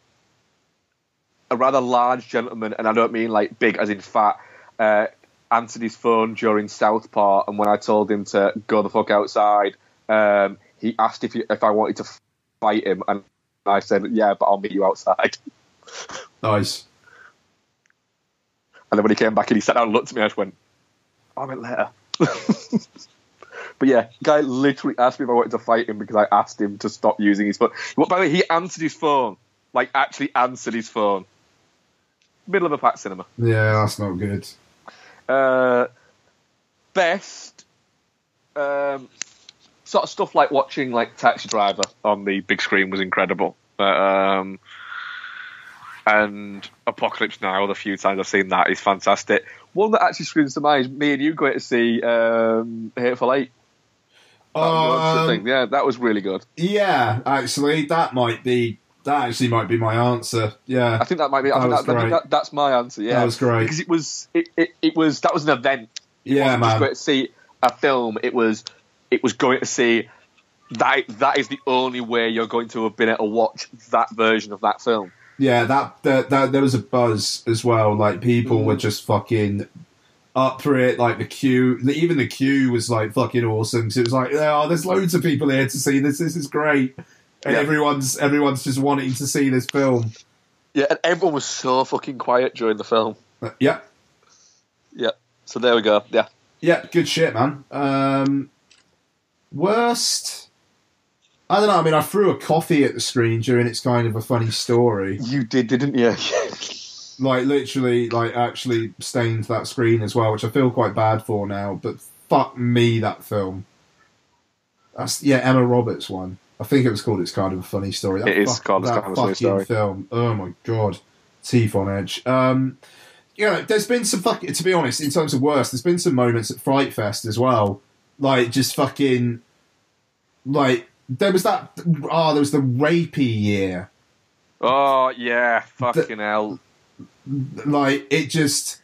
a rather large gentleman, and I don't mean like big as in fat, uh, answered his phone during Southport, and when I told him to go the fuck outside, um, he asked if he, if I wanted to fight him, and I said, "Yeah, but I'll meet you outside." nice. And then when he came back and he sat down and looked at me, I just went, "I meant later." but yeah, guy literally asked me if I wanted to fight him because I asked him to stop using his phone. Well, by the way, he answered his phone, like actually answered his phone. Middle of a packed cinema. Yeah, that's not good. Uh, best um, sort of stuff like watching like Taxi Driver on the big screen was incredible. Um, and Apocalypse Now, the few times I've seen that is fantastic. One that actually screams to mind is me and you going to see um, Hateful Eight. That the Um. Yeah, that was really good. Yeah, actually, that might be that actually might be my answer. Yeah, I think that might be. I That think, that, great. that, that's my answer. Yeah, That was great. because it was. It, it, it was that was an event. It Yeah, wasn't just man. going to see a film. It was. It was going to see that. That is the only way you're going to have been able to watch that version of that film. Yeah. That, that that there was a buzz as well. Like people were just fucking up for it. Like the queue, even the queue was like fucking awesome. 'cause it was like, oh, there's loads of people here to see this. This is great, and Yeah. everyone's everyone's just wanting to see this film. Yeah, and everyone was so fucking quiet during the film. Uh, yeah, Yeah. So there we go. Yeah. Yeah, good shit, man. Um, worst. I don't know. I mean, I threw a coffee at the screen during its kind of a funny story. You did, didn't you? Like literally, like actually stained that screen as well, which I feel quite bad for now. But fuck me, that film. That's yeah, Emma Roberts one. I think it was called "It's Kind of a Funny Story." That It is fuck- called It's that Kind of a Funny fucking Story. Film. Oh my god, teeth on edge. Um, you know, there's been some fucking. To be honest, in terms of worst, there's been some moments at Fright Fest as well. Like just fucking, like there was that. Ah, there was the rapey year. Oh yeah, fucking hell. like it just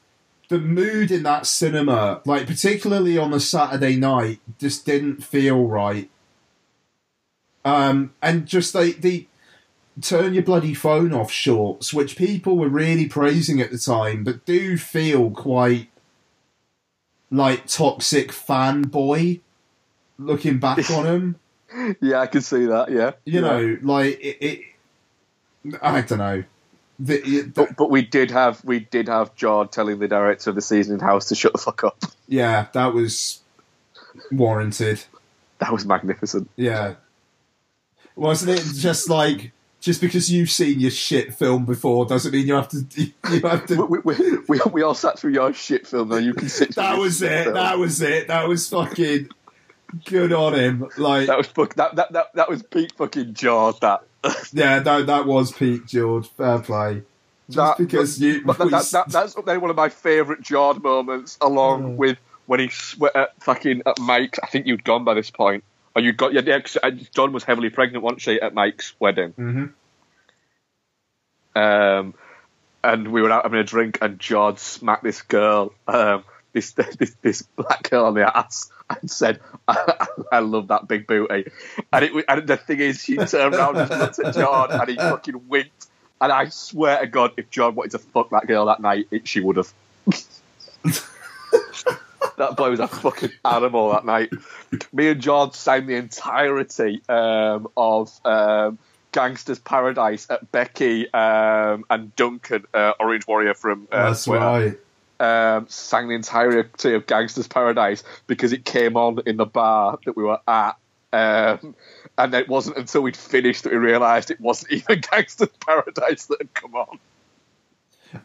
the mood in that cinema like particularly on a saturday night just didn't feel right um and just like the turn your bloody phone off shorts which people were really praising at the time but do feel quite like toxic fanboy looking back on them Yeah, I can see that. Yeah. you Yeah. know like it, it i don't know the, the, But, but we did have we did have Jord telling the director of the seasoning house to shut the fuck up. Yeah, that was warranted. That was magnificent. Yeah. Wasn't it just like just because you've seen your shit film before doesn't mean you have to you have to We, we, we, we all sat through your shit film. Now you can sit. That was it. film. That was it. That was fucking good on him. Like That was fuck. That that that, that was peak fucking Jord. That. yeah, that that was Pete George. Fair play. Just that, because you that, that, that, that's up there one of my favourite Jord moments, along with when he sweat at fucking at Mike's. I think you'd gone by this point, or you got yeah. yeah uh, John was heavily pregnant, wasn't she, at Mike's wedding? Mhm. Um, and we were out having a drink, and George smacked this girl, um, this, this this black girl on the ass, and said, "I, I love that big booty." And it and the thing is, she turned around and looked at John, and he fucking winked. And I swear to God, if John wanted to fuck that girl that night, it, she would have. that boy was a fucking animal that night. Me and John signed the entirety um, of um, Gangsta's Paradise at Becky um, and Duncan, uh, Orange Warrior from uh, That's Twitter right. Um, sang the entirety of Gangsta's Paradise because it came on in the bar that we were at. Um, and it wasn't until we'd finished that we realised it wasn't even Gangsta's Paradise that had come on.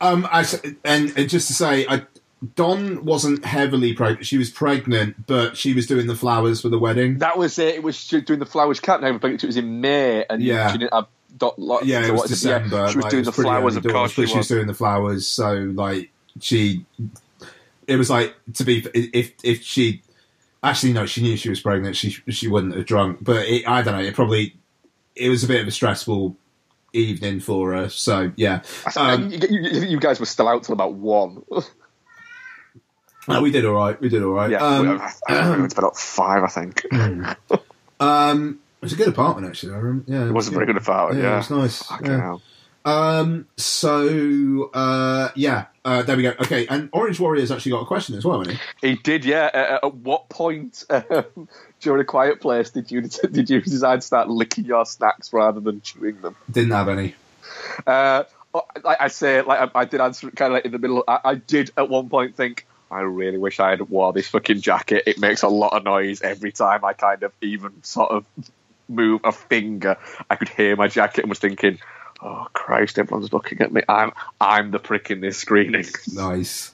Um, I and, and just to say, I, Don wasn't heavily pregnant. She was pregnant, but she was doing the flowers for the wedding. That was it. It was she was doing the flowers cat name, but it was in May, and Yeah. she didn't have dot. Lot, yeah, so it was is Yeah, December. she was like, doing it the flowers, of course. She she was was. doing the flowers. So like she, it was like to be if if she actually no, she knew she was pregnant. She she wouldn't have drunk, but it, I don't know. It probably it was a bit of a stressful evening for her. So yeah, um, you, you- you guys were still out till about one. no, we did all right. We did all right. Yeah, um, we, I, I went to bed five, I think. um, it was a good apartment actually. I remember. Yeah, It was a very good apartment. Yeah, Yeah, it was nice. Fucking Yeah. hell. Um. So, uh, yeah. Uh, there we go. Okay, and Orange Warrior's actually got a question as well, hasn't he? He did, yeah. Uh, at what point um, during a quiet place did you did you decide to start licking your snacks rather than chewing them? Didn't have any. Uh, like I say, like I, I did answer it kind of like in the middle. I, I did at one point think, I really wish I had wore this fucking jacket. It makes a lot of noise every time I kind of even sort of move a finger. I could hear my jacket and was thinking, oh Christ, everyone's looking at me. I'm I'm the prick in this screening. Nice.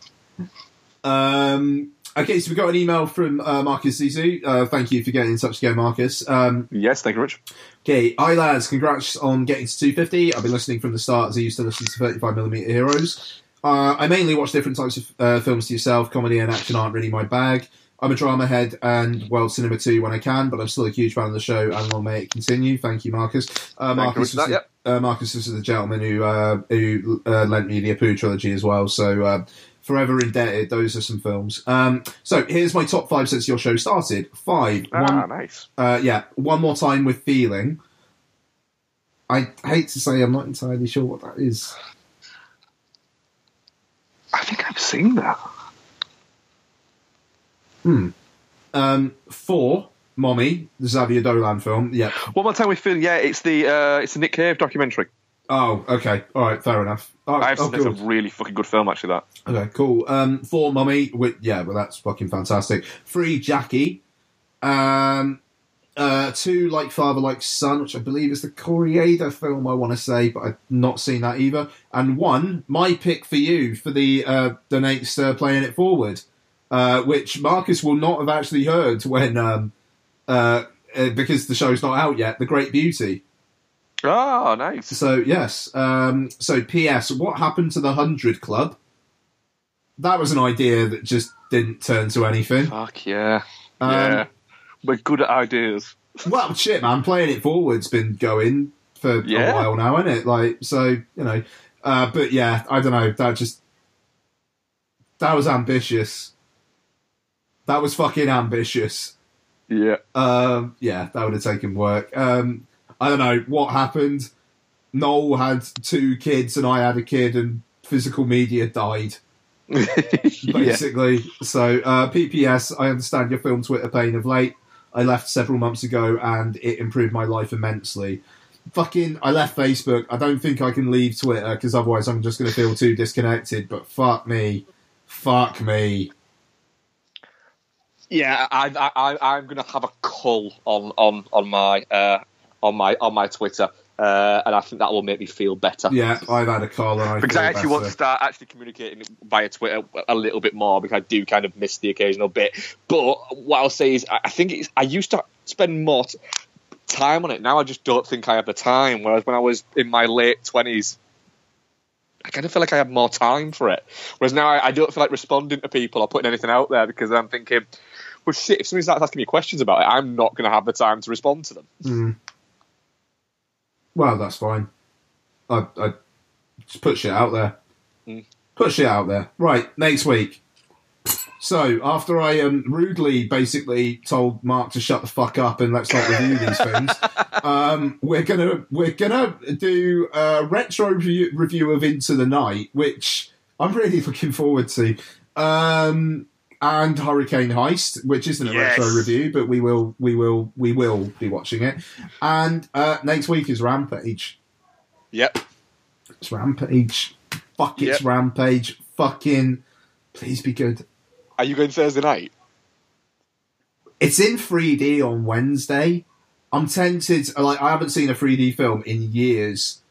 Um. Okay, so we got an email from uh, Marcus Zizou. Uh, thank you for getting in touch again, Marcus. Um, yes, thank you very much. Okay, hi lads, congrats on getting to 250. I've been listening from the start as I used to listen to 35mm Heroes. Uh, I mainly watch different types of uh, films to yourself. Comedy and action aren't really my bag. I'm a drama head and world cinema too when I can, but I'm still a huge fan of the show and long may it continue. Thank you, Marcus. Uh, you Marcus, that, was uh, Marcus is the gentleman who uh, who uh, lent me the Apu trilogy as well. So uh, forever indebted. Those are some films. Um, so here's my top five since your show started. Five. Ah, One, nice. uh, yeah, one more time with feeling. I hate to say I'm not entirely sure what that is. I think I've seen that. Hmm. Um, four, Mommy, the Xavier Dolan film. Yeah. One more time we feel. Yeah, it's the uh, it's the Nick Cave documentary. Oh, okay. All right. Fair enough. Oh, I've oh, seen that's a really fucking good film, actually. That Okay, cool. Um, four, Mummy. With, yeah, well, that's fucking fantastic. Three, Jackie. Um, uh, two, Like Father, Like Son, which I believe is the Kore-eda film, I want to say, but I've not seen that either. And one, my pick for you for the uh, Donates uh, Playing It Forward, uh, which Marcus will not have actually heard when, um, uh, uh, because the show's not out yet, The Great Beauty. Oh, nice. So yes. Um, so P.S. What happened to the Hundred Club? That was an idea that just didn't turn to anything. Fuck yeah, Um, yeah. We're good at ideas. Well, shit, man. Playing it forward's been going for Yeah. a while now, isn't it? Like, so you know. Uh, but yeah, I don't know. That just that was ambitious. That was fucking ambitious. Yeah. Um, yeah, that would have taken work. Um, I don't know what happened. Noel had two kids and I had a kid, and physical media died. basically. So, uh, PPS, I understand your film Twitter pain of late. I left several months ago and it improved my life immensely. Fucking, I left Facebook. I don't think I can leave Twitter because otherwise I'm just going to feel too disconnected. But fuck me. Fuck me. Yeah, I, I, I, I'm going to have a cull on on on my uh, on my on my Twitter, uh, and I think that will make me feel better. Yeah, I've had a call I because I actually want to start actually communicating via Twitter a little bit more because I do kind of miss the occasional bit. But what I'll say is, I think it's, I used to spend more time on it. Now I just don't think I have the time. Whereas when I was in my late twenties, I kind of feel like I had more time for it. Whereas now I, I don't feel like responding to people or putting anything out there because I'm thinking, well, shit, if somebody starts asking me questions about it, I'm not going to have the time to respond to them. Mm. Well, that's fine. I, I just put shit out there. Put shit out there. Right, next week. So after I um, rudely basically told Mark to shut the fuck up and let's not review these things, um, we're gonna we're gonna do a retro review, review of Into the Night, which I'm really looking forward to, um, and Hurricane Heist, which isn't a Yes. retro review, but we will we will we will be watching it. And uh, next week is Rampage. Yep. It's Rampage. Fuck it's Yep. Rampage. Fucking please be good. Are you going Thursday night? It's in 3D on Wednesday. I'm tempted. Like I haven't seen a 3D film in years.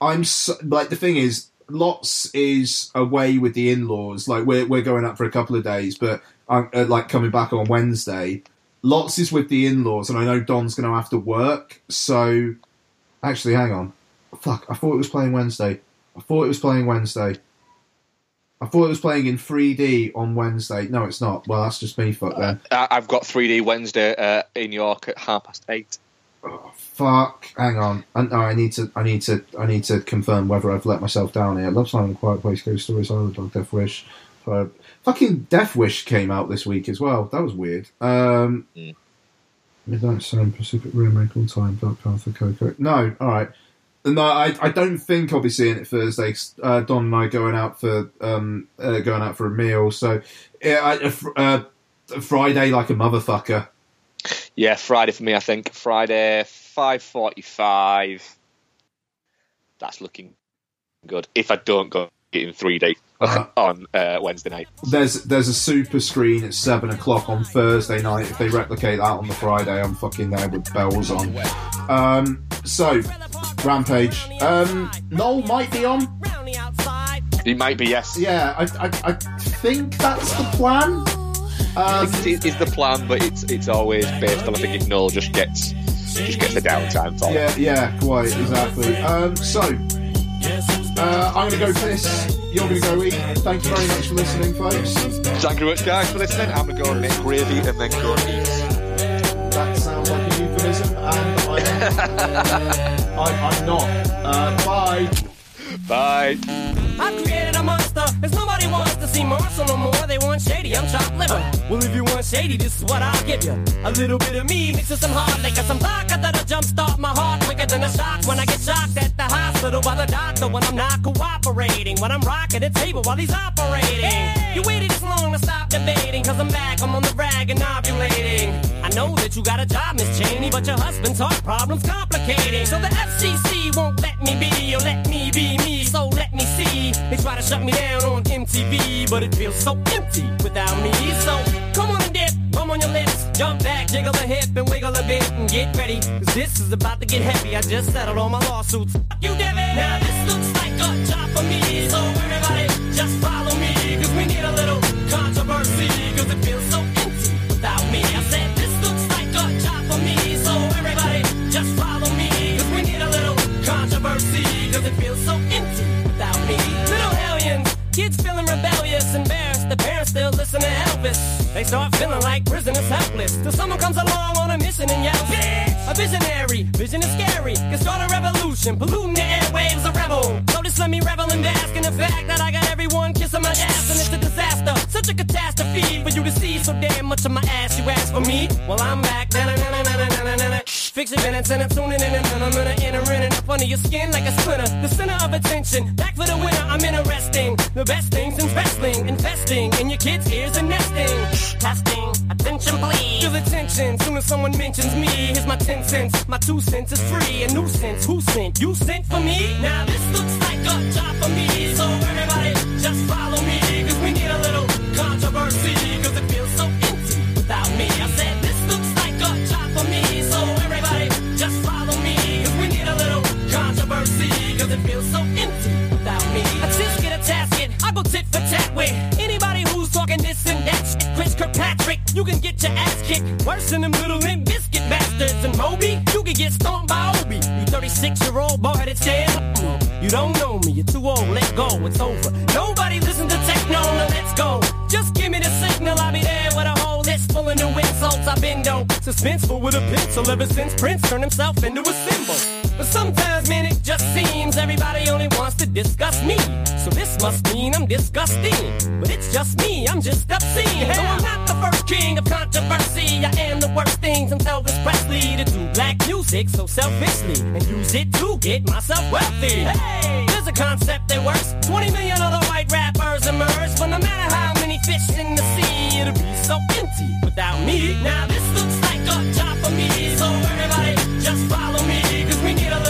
I'm so, like the thing is, lots is away with the in-laws. Like we're we're going up for a couple of days, but I'm uh, like coming back on Wednesday. Lots is with the in-laws, and I know Don's going to have to work. So actually, hang on. Fuck, I thought it was playing Wednesday. I thought it was playing Wednesday. I thought it was playing in 3D on Wednesday. No, it's not. Well, that's just me. Fuck then. I- I've got 3D Wednesday uh, in York at half past eight. Fuck. Hang on. I, no, I need to. I need to. I need to confirm whether I've let myself down here. I love Silent Quiet Place, Ghost Stories, Silent Dog, Death Wish. Uh, fucking Death Wish came out this week as well. That was weird. Um, Mm. Midnight Sun, Pacific Rim, Wrinkle Time, Dark Panther, Coco. No, all right. No, I, I don't think I'll be seeing it Thursday. Uh, Don and I going out for um uh, going out for a meal. So yeah, I, uh, fr- uh, Friday like a motherfucker. Yeah, Friday for me, I think. Friday, 5.45. That's looking good. If I don't go in 3D Uh-huh. on uh, Wednesday night. There's there's a super screen at seven o'clock on Thursday night. If they replicate that on the Friday, I'm fucking there with bells on. Um, so Rampage. Um, Noel might be on. He might be, yes. Yeah, I, I, I think that's the plan. Um, It's, it's the plan, but it's it's always based on I think if Noel just gets just gets the downtime for it. yeah, yeah, quite exactly. Um, so uh, I'm gonna go piss. You're gonna go eat. Thank you very much for listening, folks. Thank you very much, guys, for listening. I'm gonna go and make gravy and then go and eat. That sounds like a euphemism, and I, I, I'm not. Uh, bye. Bye. I've created a monster. Cause nobody wants to see Marshall no more. They want shady. I'm chopped liver. Well, if you want shady, this is what I'll give you. A little bit of me mixed with some hard liquor, some vodka that'll jumpstart my heart quicker than a shock when I get shocked at the hospital by the doctor when I'm not cooperating. When I'm rocking the table while he's operating. You waited this long to stop debating. Cause I'm back. I'm on the rag and ovulating. I know that you got a job, Miss Cheney, but your husband's heart problem's complicating. So the FCC won't let me be or let me be me. So let me see. They try to shut me down on MTV, but it feels so empty without me. So come on and dip, come on your lips, jump back, jiggle a hip and wiggle a bit and get ready. Cause this is about to get heavy. I just settled all my lawsuits. You, Devin. Now this looks like a job for me. So everybody just follow kids feeling rebellious, embarrassed. The parents still listen to Elvis. They start feeling like prisoners helpless. Till someone comes along on a mission and yells, Bitch! A visionary, vision is scary. Can start a revolution, polluting the airwaves, a rebel. Just let me revel and bask in the fact that I got everyone kissing my ass and it's a disaster. Such a catastrophe for you to see so damn much of my ass. You ask for me? Well, I'm back. Na-na-na-na-na-na-na-na. Fix your minutes and I'm tuning in and I'm gonna enter in and up under your skin like a splinter. The center of attention, back for the winner. I'm interesting. The best things in wrestling, investing in your kids' ears and nesting. Testing, attention please. Feel attention soon as someone mentions me. Here's my ten cents. My two cents is free. A nuisance. Who sent? You sent for me? Now this looks like a job for me. So everybody just follow me. Cause we need a little controversy. Cause it feels so empty without me. I just get a tasket. I go tit for tat with anybody who's talking this and that shit. Chris Kirkpatrick, you can get your ass kicked. Worse than them little Limp Bizkit bastards. And Moby, you can get stoned by Obie. You 36 year old boy that's dead. You don't know me, you're too old, let go, it's over. Nobody listen to techno, now let's go. Just give me the signal, I'll be there full of new insults. I've been though suspenseful with a pencil ever since Prince turned himself into a symbol. But sometimes, man, it just seems everybody only wants to discuss me. So this must mean I'm disgusting. But it's just me, I'm just obscene. Hell, I'm not the first king of controversy. I am the worst thing since Elvis Presley to do black music so selfishly and use it to get myself wealthy. Hey, there's a concept that works. 20 million other white rappers emerge, but no matter how fish in the sea, it'll be so empty without me. Now this looks like a job for me, so everybody just follow me, cause we need a